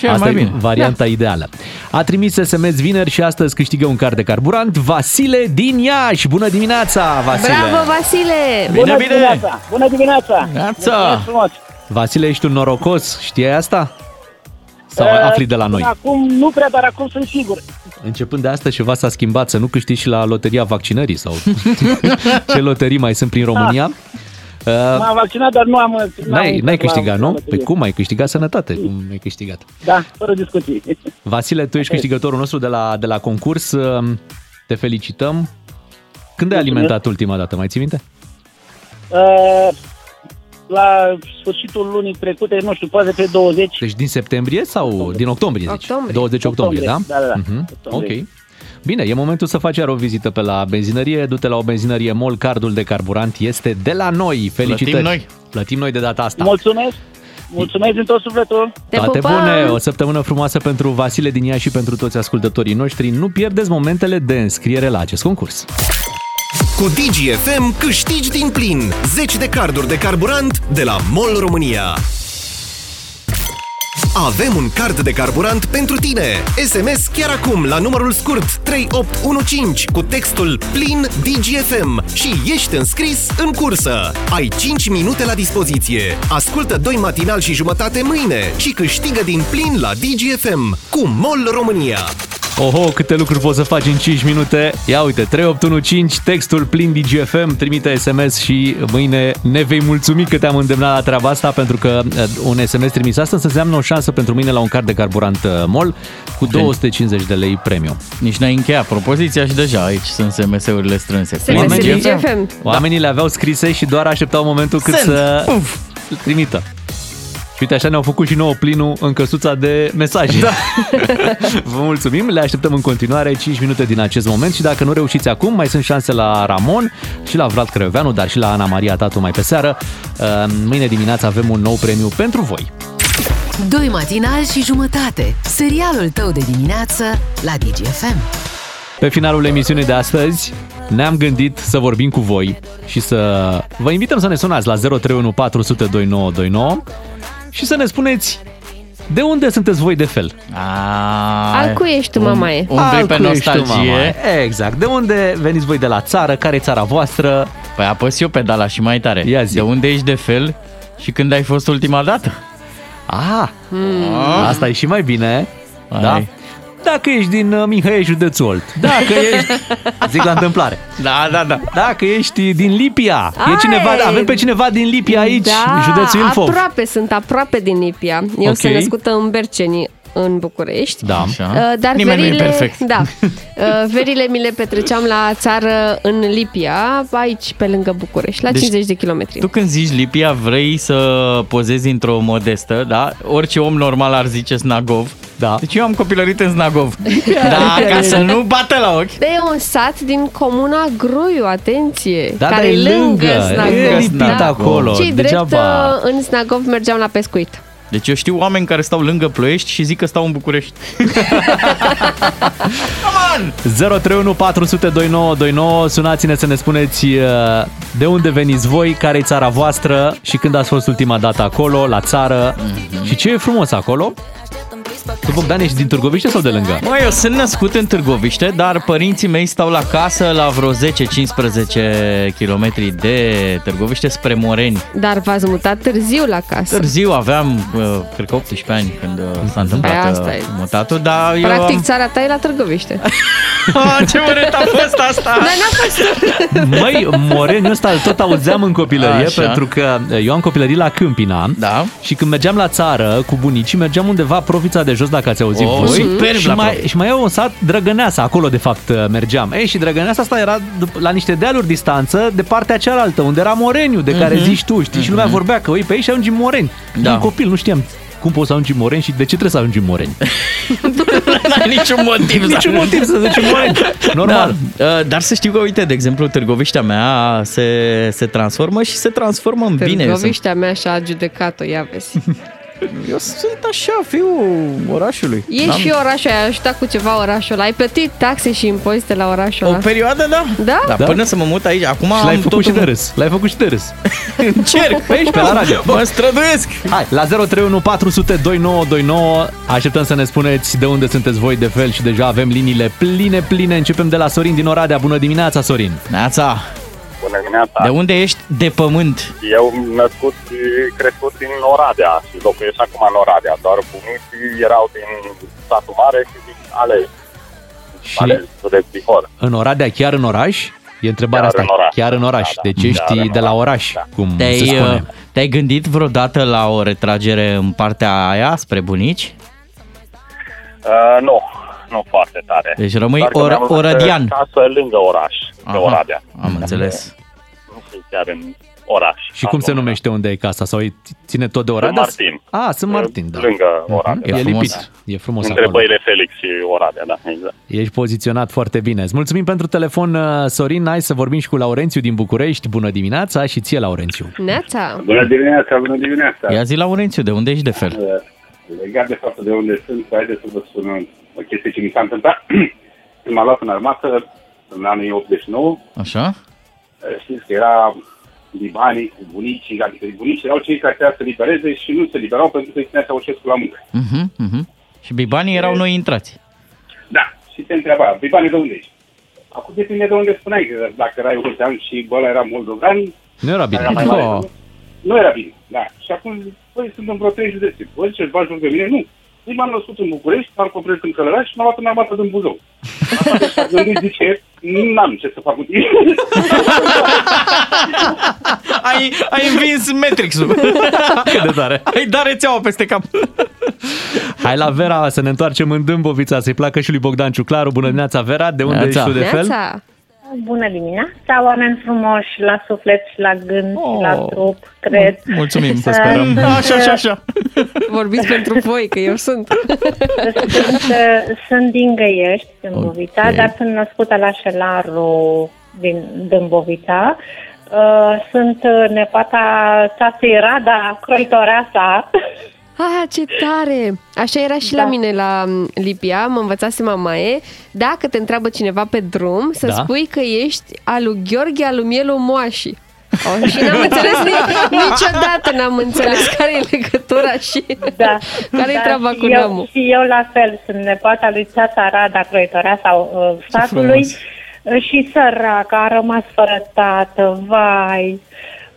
Asta e varianta da. ideală. A trimis SMS vineri și astăzi câștigă un card de carburant Vasile din Iași. Bună dimineața, Vasile! Bravo, Vasile! Bine, bine! dimineața! Bună dimineața! Neața! Mulțumesc frumos! Vasile, ești un norocos, știai asta? Sau Uh, afli de la noi? până Acum nu prea, dar acum sunt sigur. Începând de astăzi ceva s-a schimbat, să nu câștigi și la loteria vaccinării sau [LAUGHS] ce loterii mai sunt prin România. Uh, M-am vaccinat, dar nu am... N-ai, n-am n-ai intrat la- câștigat, la nu? loterie. Păi cum ai câștigat sănătate? Cum ai câștigat? Da, fără discuții. [LAUGHS] Vasile, tu ești câștigătorul nostru de la, de la concurs. Te felicităm. Când ai alimentat ultima dată? Mai ții minte? Uh, la sfârșitul lunii trecute, nu știu, poate pe 20. Deci din septembrie sau din octombrie, zici? Octombrie. 20 octombrie, da? Octombrie, da, da, da. Mhm. Octombrie. Ok. Bine, e momentul să faci iar o vizită pe la benzinărie. Du-te la o benzinărie MOL, cardul de carburant este de la noi. Felicitări! Plătim noi. Plătim noi de data asta. Mulțumesc! Mulțumesc din tot sufletul! Toate bune! O săptămână frumoasă pentru Vasile din Iași și pentru toți ascultătorii noștri. Nu pierdeți momentele de înscriere la acest concurs. Cu DGFM câștigi din plin 10 de carduri de carburant de la MOL România. Avem un card de carburant pentru tine. SMS chiar acum la numărul scurt 3815 cu textul plin DGFM și ești înscris în cursă. Ai 5 minute la dispoziție. Ascultă doi matinal și jumătate mâine și câștigă din plin la DGFM cu MOL România. Oho, câte lucruri poți să faci în 5 minute. Ia uite, 3815, textul plin DGFM, trimite SMS și mâine ne vei mulțumi că te-am îndemnat la treaba asta pentru că eh, un SMS trimis astăzi înseamnă o șansă pentru mâine la un card de carburant eh, MOL cu 250 de lei premium. Nici n-ai încheiat propoziția și deja aici sunt SMS-urile strânse. SMS Oamenii- DGFM. Oamenii le aveau scrise și doar așteptau momentul cât Send. să trimită. Și uite, așa ne-au făcut și nouă plinul în căsuța de mesaje. Da. [LAUGHS] Vă mulțumim, le așteptăm în continuare 5 minute din acest moment și dacă nu reușiți acum, mai sunt șanse la Ramon și la Vlad Crăioveanu, dar și la Ana Maria Tatu mai pe seară. Uh, Mâine dimineață avem un nou premiu pentru voi. Doi matinali și jumătate. Serialul tău de dimineață la DGFM. Pe finalul emisiunii de astăzi ne-am gândit să vorbim cu voi și să vă invităm să ne sunați la 031 400 2929 și să ne spuneți de unde sunteți voi de fel. Al cui ești tu, mamaie? Al cui ești tu, mamaie? Exact. De unde veniți voi de la țară? Care e țara voastră? Păi apăs eu pedala și mai tare. Ia zi. De unde ești de fel și când ai fost ultima dată? Ah, Hmm. asta e și mai bine. Hai. Da? Dacă ești din uh, Mihai, județul Olt. Dacă [LAUGHS] ești... Zic la întâmplare. Da, da, da. Dacă ești din Lipia. E Ai. cineva, avem pe cineva din Lipia aici, da, în județul Ilfov. aproape, sunt aproape din Lipia. Eu Ok. sunt născută în Berceni, în București. Da. Uh, Dar Nimeni nu e verile, perfect. Da. Uh, Verile mi le petreceam la țară în Lipia, aici pe lângă București, la Deci, 50 de kilometri. Tu când zici Lipia, vrei să pozezi într-o modestă, da? Orice om normal ar zice Snagov. Da. Deci eu am copilărit în Znagov. [LAUGHS] Da, ca să nu bată la ochi. De e un sat din comuna Gruiu, atenție, Da, care dar e e lângă lângă, e Snagov. lipit acolo, Cei drept degeaba. uh, în Snagov mergeam la pescuit. Deci eu știu oameni care stau lângă Ploiești și zic că stau în București. 031 400 2929 Sunați-ne să ne spuneți uh, de unde veniți voi, care e țara voastră și când ați fost ultima dată acolo, la țară Mhm. și ce e frumos acolo. Tu, Bogdan, ești din Târgoviște sau de lângă? Măi, eu sunt născut în Târgoviște, dar părinții mei stau la casă la vreo 10-15 km de Târgoviște spre Moreni. Dar v-ați mutat târziu la casă. Târziu aveam, uh, cred că 18 ani când uh, s-a întâmplat Păi asta uh, e. mutatul, dar eu Practic, am... țara ta e la Târgoviște. [LAUGHS] Ah, ce urât a fost asta! Dar n-a fost... [LAUGHS] Măi, Moreniu ăsta îl tot auzeam în copilărie Așa. pentru că eu am copilărit la Câmpina da. și când mergeam la țară cu bunicii, mergeam undeva Provița de jos, dacă ați auzit Oh, voi. superb și, la mai, Provița. și mai e un sat, Drăgăneasa, acolo de fapt mergeam. Ei, și Drăgăneasa asta era dup- la niște dealuri distanță de partea cealaltă, unde era Moreniu, de care Mhm. zici tu, știi? Și lumea Mhm. vorbea că, ui, pe aici ajungi în Moreni. Da. Da. copil, nu știam cum poți să ajungi în Moreni și de ce trebuie să ajungi în Moreni. [LAUGHS] N-ai niciun motiv. Niciun motiv să duci în Moreni. Normal. Da. Uh, Dar să știu că, uite, de exemplu, Târgoviștea mea se, se transformă și se transformă în bine. Eu sunt, Târgoviștea mea și-a adjudecat-o, ia vezi. [LAUGHS] eu sunt așa, fiul orașului. E N-am- și orașul, ai ajutat cu ceva orașul ăla. Ai plătit taxe și impozite la orașul O ăla. perioadă, da. Da? Dar Da. până să mă mut aici, acum Și l-ai am făcut și totul- de râs. L-ai făcut și de râs. [LAUGHS] Încerc. Pe aici, pe la radio. Mă străduiesc. Hai, la 031 400 2929 așteptăm să ne spuneți de unde sunteți voi de fel și deja avem liniile pline, pline. Începem de la Sorin din Oradea. Bună dimineața, Sorin! Neața, Bună dimineața! de unde ești de pământ? Eu născut și crescut din Oradea și locuiesc acum în Oradea, doar bunicii erau din satul mare și din Alei. Și Alei, județ Bihor. în Oradea, chiar în oraș? E întrebarea Chiar asta. în oraș. Chiar în oraș. Da, da. Deci Chiar ești în de la oraș, oraș, da. cum se Te-ai, spune. uh, te-ai gândit vreodată la o retragere în partea aia spre bunici? Uh, nu, nu foarte tare. Deci rămâi Doar că or- mi-am văzut orădian. casă lângă oraș, Aha, pe Oradea. Am înțeles. Nu sunt chiar în oraș. Și cum se numește unde e casa? Sau e- ține tot de Oradea? Martin. Ah, sunt Martin, da. Lângă Oradea. E, E frumos. lipit. E frumos Între acolo. băile Felix și Oradea, da, exact. Ești poziționat foarte bine. Îți mulțumim pentru telefon, uh, Sorin. Hai să vorbim și cu Laurențiu din București. Bună dimineața și ție, Laurențiu. Neața! Bună dimineața, bună dimineața. Ia zi la Urențiu, de unde ești de fel? Legat de faptul de unde sunt, haideți să vă spun o chestie ce mi s-a întâmplat. Când [CLEARS THROAT] m-a luat în armată, în anii 89, Așa? știți că era libanii cu bunicii, adică bunicii erau cei care trebuia să libereze și nu se liberau pentru că îi ținea Ceaușescu la muncă. Uh-huh, uh-huh. Și bibanii erau noi intrați. Da, și te întreba, banii de unde ești? Acum depinde de unde spuneai, că dacă erai european și ăla era moldovan, Nu era bine. Era mai mare, Oh. nu? Nu era bine, da. Și acum, păi, sunt în vreo trei județe. Băi, ce bagi joc de mine? Nu. Ei m-am născut în București, parcă opresc în Călăraș și m-am luat în armată din Buzău. Asta și-a gândit, zice, n-am ce să fac cu tine. [LAUGHS] ai, ai învins Matrix-ul. [LAUGHS] Cât de tare. Ai dat rețeaua peste cap. [LAUGHS] Hai la Vera să ne întoarcem în Dâmbovița, să-i placă și lui Bogdan Ciuclaru. Bună dimineața, Vera, de unde Neața. ești tu de fel? Neața! Bună dimineața, oameni frumoși la suflet și la gând oh. și la Oh. trup, cred. Mulțumim, să Uh, sperăm. sunt, Așa, așa, așa. [LAUGHS] Vorbiți pentru voi, că eu sunt. Sunt, uh, sunt din Găiești, Dâmbovița, Ok. dar sunt născută la Șelaru din Dâmbovița. Uh, sunt uh, nepoata tatei Rada, croitoreasa. Ah, ce tare! Așa era și Da. la mine la m, Lipia, mă învățase mamaie, dacă te întreabă cineva pe drum, să Da. spui că ești al lui Gheorghe, al lui Mielu Moași. Oh, și n-am [LAUGHS] înțeles ni- niciodată, n-am înțeles care e legătura și Da. [LAUGHS] care e Da, treaba și cu eu, neamul. Și eu la fel, sunt nepoata lui tata Rada, croitoreasa uh, satului. frumos. Uh, Și săraca a rămas fără tată, vai.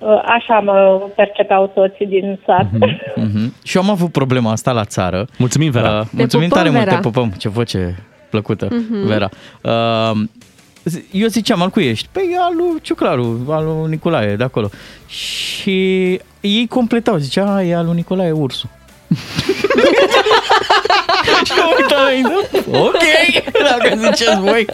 Uh, Așa mă percepeau toți din sat. Mm-hmm. Și eu am avut problema asta la țară. Mulțumim, Vera. Uh, mulțumim pupăm, tare mult, Vera. te pupăm. Ce voce plăcută, Mhm. Vera. Uh, zi- eu ziceam, al cui ești? Păi al lui Ciuclaru, al lui Nicolae, de acolo. Și ei completau, zicea, "A, e al lui Nicolae ursul. [LAUGHS] și eu uitam la ei, ok, dacă ziceți voi.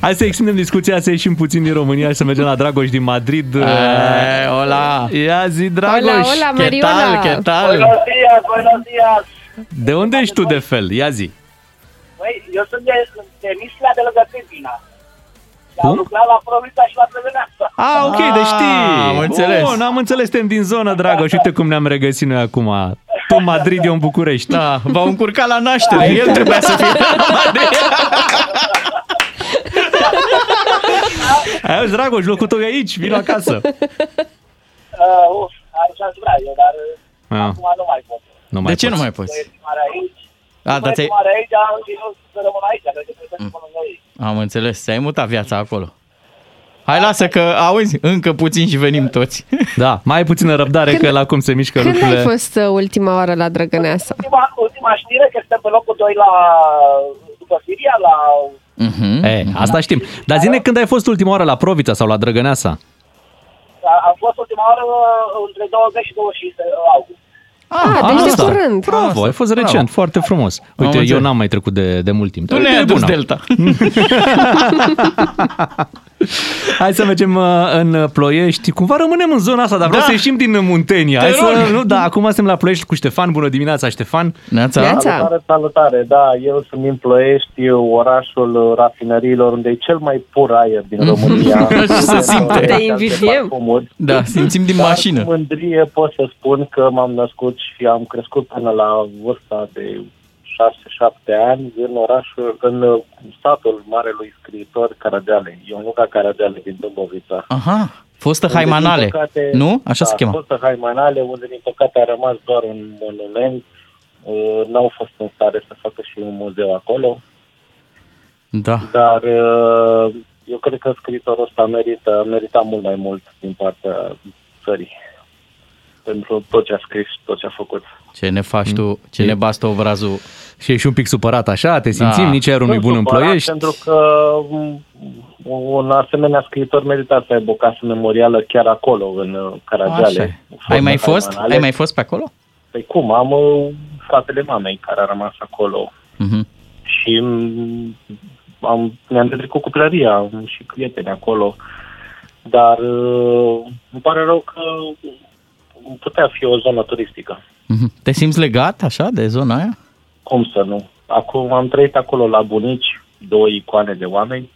Hai să extindem discuția, să ieșim puțin din România și să mergem la Dragoș din Madrid. Eh, hola. Ia zi, Dragoș. Hola, hola, ¿Qué tal? Mariola. ¿Qué tal? Buenos días, días, buenos días. De unde ești tu de fel? Ia zi. Băi, eu sunt de, de Misla de lângă Câmpina. Și am Cum? lucrat la Provița și la Trăgăneasă. Ah, ok, deci știi. am înțeles. Bun, am înțeles, suntem din zonă, dragă. Și uite cum ne-am regăsit noi acum. Tu în Madrid, eu în București. Da, v-au încurcat la naștere. El trebuia să fie. Ai auzi, Dragoș, locul tău e aici, vino acasă. Uh, uf, aici aș vrea eu, dar uh, Ah, acum nu mai pot. nu De mai ce nu poți. mai poți? Băieții mari aici. A, dar Băieții ți-ai... mari aici, am zis să rămân aici, că trebuie să spun lângă ei. Am înțeles, ți-ai mutat viața acolo. Hai, lasă că, auzi, încă puțin și venim toți. [LAUGHS] Da, mai ai puțină răbdare că la cum se mișcă Când ai lucrurile. fost uh, ultima oară la Drăgăneasa? Ultima, ultima știre că suntem pe locul 2 la, după Siria, la Mhm. E, asta știm. Dar zine când ai fost ultima oară la Provița sau la Drăgăneasa? am fost ultima oară uh, între 20 și 26 august. Ah, deci de curând. Bravo, ai fost recent, foarte frumos. Uite, eu înțeles. n-am mai trecut de, de mult timp. Tu Uite, ne-ai e adus bună. Delta. [LAUGHS] Hai să mergem uh, în Ploiești. Cumva rămânem în zona asta, dar vreau Da. să ieșim din Muntenia. Te Hai să, rog. nu, da, acum suntem la Ploiești cu Ștefan. Bună dimineața, Ștefan. Neața. Salutare, salutare. Da, eu sunt din Ploiești, orașul rafinăriilor, unde e cel mai pur aer din România. [LAUGHS] Se simte. Te invidiem. Da, simțim din Dar mașină. Cu mândrie pot să spun că m-am născut și am crescut până la vârsta de 6-7 ani în orașul, în satul marelui scriitor Caragiale, Ionuca Caragiale din Dâmbovița. Aha, fostă Unde, din Haimanale. păcate- Nu? Așa da, se chema. Fostă Haimanale, unde din păcate a rămas doar un monument. Uh, N-au fost în stare să facă și un muzeu acolo, Da. dar uh, eu cred că scriitorul ăsta merită, merita mult mai mult din partea țării pentru tot ce a scris și tot ce a făcut. Ce ne faci tu, ce ne bastă obrazul. Și ești un pic supărat așa, te simțim, Da. nici aerul nu-i bun în supărat Ploiești. Pentru că m, un asemenea scriitor merita să aibă o casă memorială chiar acolo, în uh, Așa Caragiale. e. Ai mai fost? Haimanale. Ai mai fost pe acolo? Păi cum, am uh, fratele mamei care a rămas acolo Mhm. și m, am, ne-am petrecut copilăria, am și prieteni acolo, dar uh, îmi pare rău că putea fi o zonă turistică. Mhm. Te simți legat așa de zona aia? Cum să nu? Acum am trăit acolo la bunici, două icoane de oameni,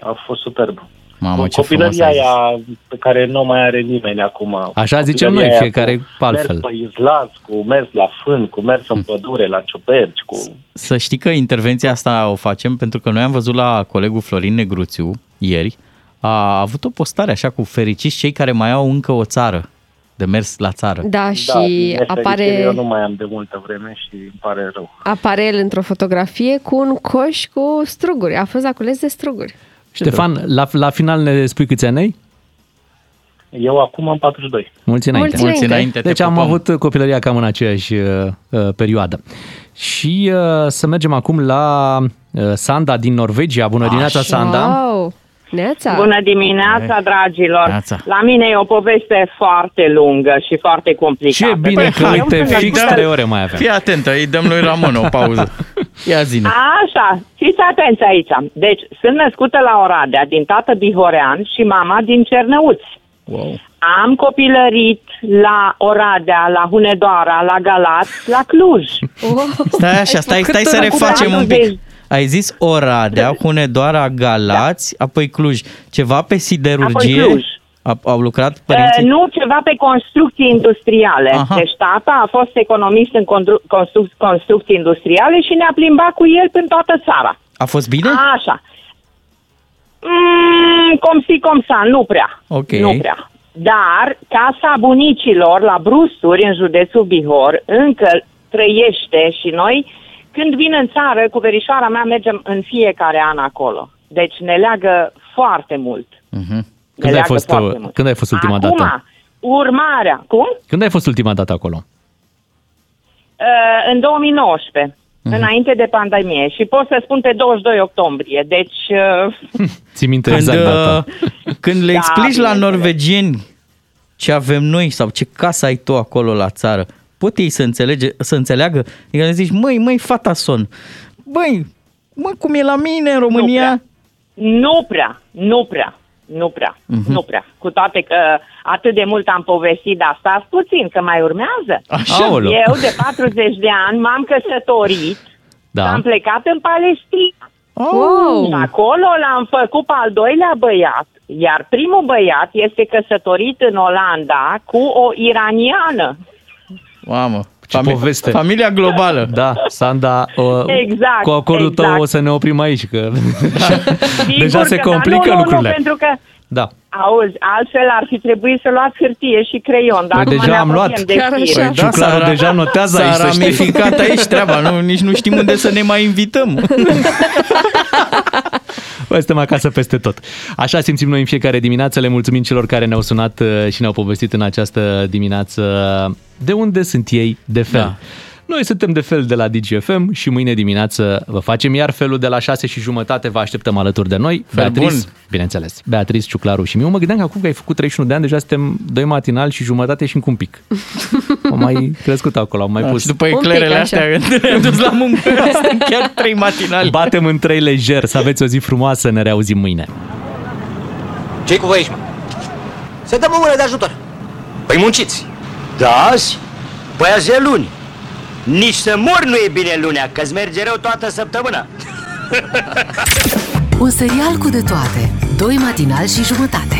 a fost superb. Mamă, ce frumos Copilăria ai zis. aia pe care nu mai are nimeni acum. Așa zicem Copilăria noi, aia fiecare cu pe altfel. Mers pe izlați, cu mers la fân, cu mers în pădure, la ciuperci, cu... Să știi că intervenția asta o facem pentru că noi am văzut la colegul Florin Negruțiu ieri, a avut o postare așa cu fericiți cei care mai au încă o țară, de mers la țară. Da, din și nefericire, apare, Eu nu mai am de multă vreme și îmi pare rău. apare el într-o fotografie cu un coș cu struguri. A fost acules de struguri. Ștefan, la, la final ne spui câți ani ai? Eu acum am 42. Mulți înainte. Mulți Mulți înainte, te Deci am pupăm. avut copilăria cam în aceeași uh, uh, perioadă. Și uh, să mergem acum la uh, Sanda din Norvegia. Bună dimineața, Așa. Sanda! Wow! Neața! Bună dimineața, dragilor! Neața. La mine e o poveste foarte lungă și foarte complicată. Ce bine Păi, că, eu uite, sunt fix născută- trei ore mai avem. Fii atentă, îi dăm lui Ramon o pauză. Ia zine. Așa, fiți atenți aici. Deci, sunt născută la Oradea, din tată bihorean și mama din Cernăuți. Wow. Am copilărit la Oradea, la Hunedoara, la Galați, la Cluj. Stai așa, stai, stai să refacem un pic. Ai zis Oradea, Hunedoara, Galați, apoi Cluj. Ceva pe siderurgie? Apoi Cluj. A, au lucrat Uh, părinții? nu, ceva pe construcții industriale. Aha. Deci tata a fost economist în condru- constru- construcții industriale și ne-a plimbat cu el prin toată țara. A fost bine? Așa. Mm, cum si, cum sa, nu prea. Ok. Nu prea. Dar casa bunicilor la Brusturi, în județul Bihor, încă trăiește și noi, când vin în țară, cu verișoara mea mergem în fiecare an acolo. Deci ne leagă foarte mult. Mhm. Ne Când ai, leagă fost, foarte uh, mult. când ai fost ultima Acum, dată? urmarea. Cum? Când ai fost ultima dată acolo? Uh, în 2019. Mhm. Înainte de pandemie și pot să spun pe 22 octombrie. Deci uh, [LAUGHS] Ții minte Când, exact data. uh, când le Da, explici la bineînțeles. norvegieni ce avem noi sau ce casă ai tu acolo la țară, pot ei să, înțelege, să înțeleagă? Adică le zici, măi, măi, fata son, băi, mă, cum e la mine în România? Nu prea, nu prea, Nu prea, Mhm. nu prea. Cu toate că atât de mult am povestit, dar stați puțin, că mai urmează. Așa. Aoleu. Eu de [LAUGHS] 40 de ani m-am căsătorit, Da. am plecat în Palestina. Wow! Și acolo l-am făcut pe al doilea băiat, iar primul băiat este căsătorit în Olanda cu o iraniană. Mamă, Ce poveste. Familia globală. Da, Sanda, uh, Exact, cu acordul tău exact. o să ne oprim aici, că [LAUGHS] deja Sigur se că da, complică nu, nu, lucrurile. Nu, pentru că Da. Auzi, altfel ar fi trebuit să luați hârtie și creion. Dar Păi acum deja ne am luat. apropiem de Chiar fir. așa. Păi Ciuclaru deja notează s-a aici, să știi. ramificat aici treaba, nu, nici nu știm unde să ne mai invităm. [LAUGHS] Bă, suntem acasă peste tot. Așa simțim noi în fiecare dimineață. Le mulțumim celor care ne-au sunat uh, și ne-au povestit în această dimineață de unde sunt ei de fel. Da. Noi suntem de fel de la DGFM și mâine dimineață vă facem iar felul de la 6 și jumătate. Vă așteptăm alături de noi. Fel Beatrice, bun. bineînțeles. Beatrice, Ciuclaru și eu mă gândeam că acum că ai făcut 31 de ani, deja suntem doi matinal și jumătate și încă un pic. Am [LAUGHS] mai crescut acolo, am mai Da, pus. și după eclerele astea, când ne-am dus la [LAUGHS] muncă, suntem chiar trei matinali. Batem în trei lejer. Să aveți o zi frumoasă. Ne reauzim mâine. ce cu voi aici, mă? Să dăm o mână de ajutor. Păi munciți. Da, azi? Păi azi e luni. Nici să mor nu e bine lunea, că-ți merge rău toată săptămâna. [LAUGHS] Un serial cu de toate. Doi matinali și jumătate.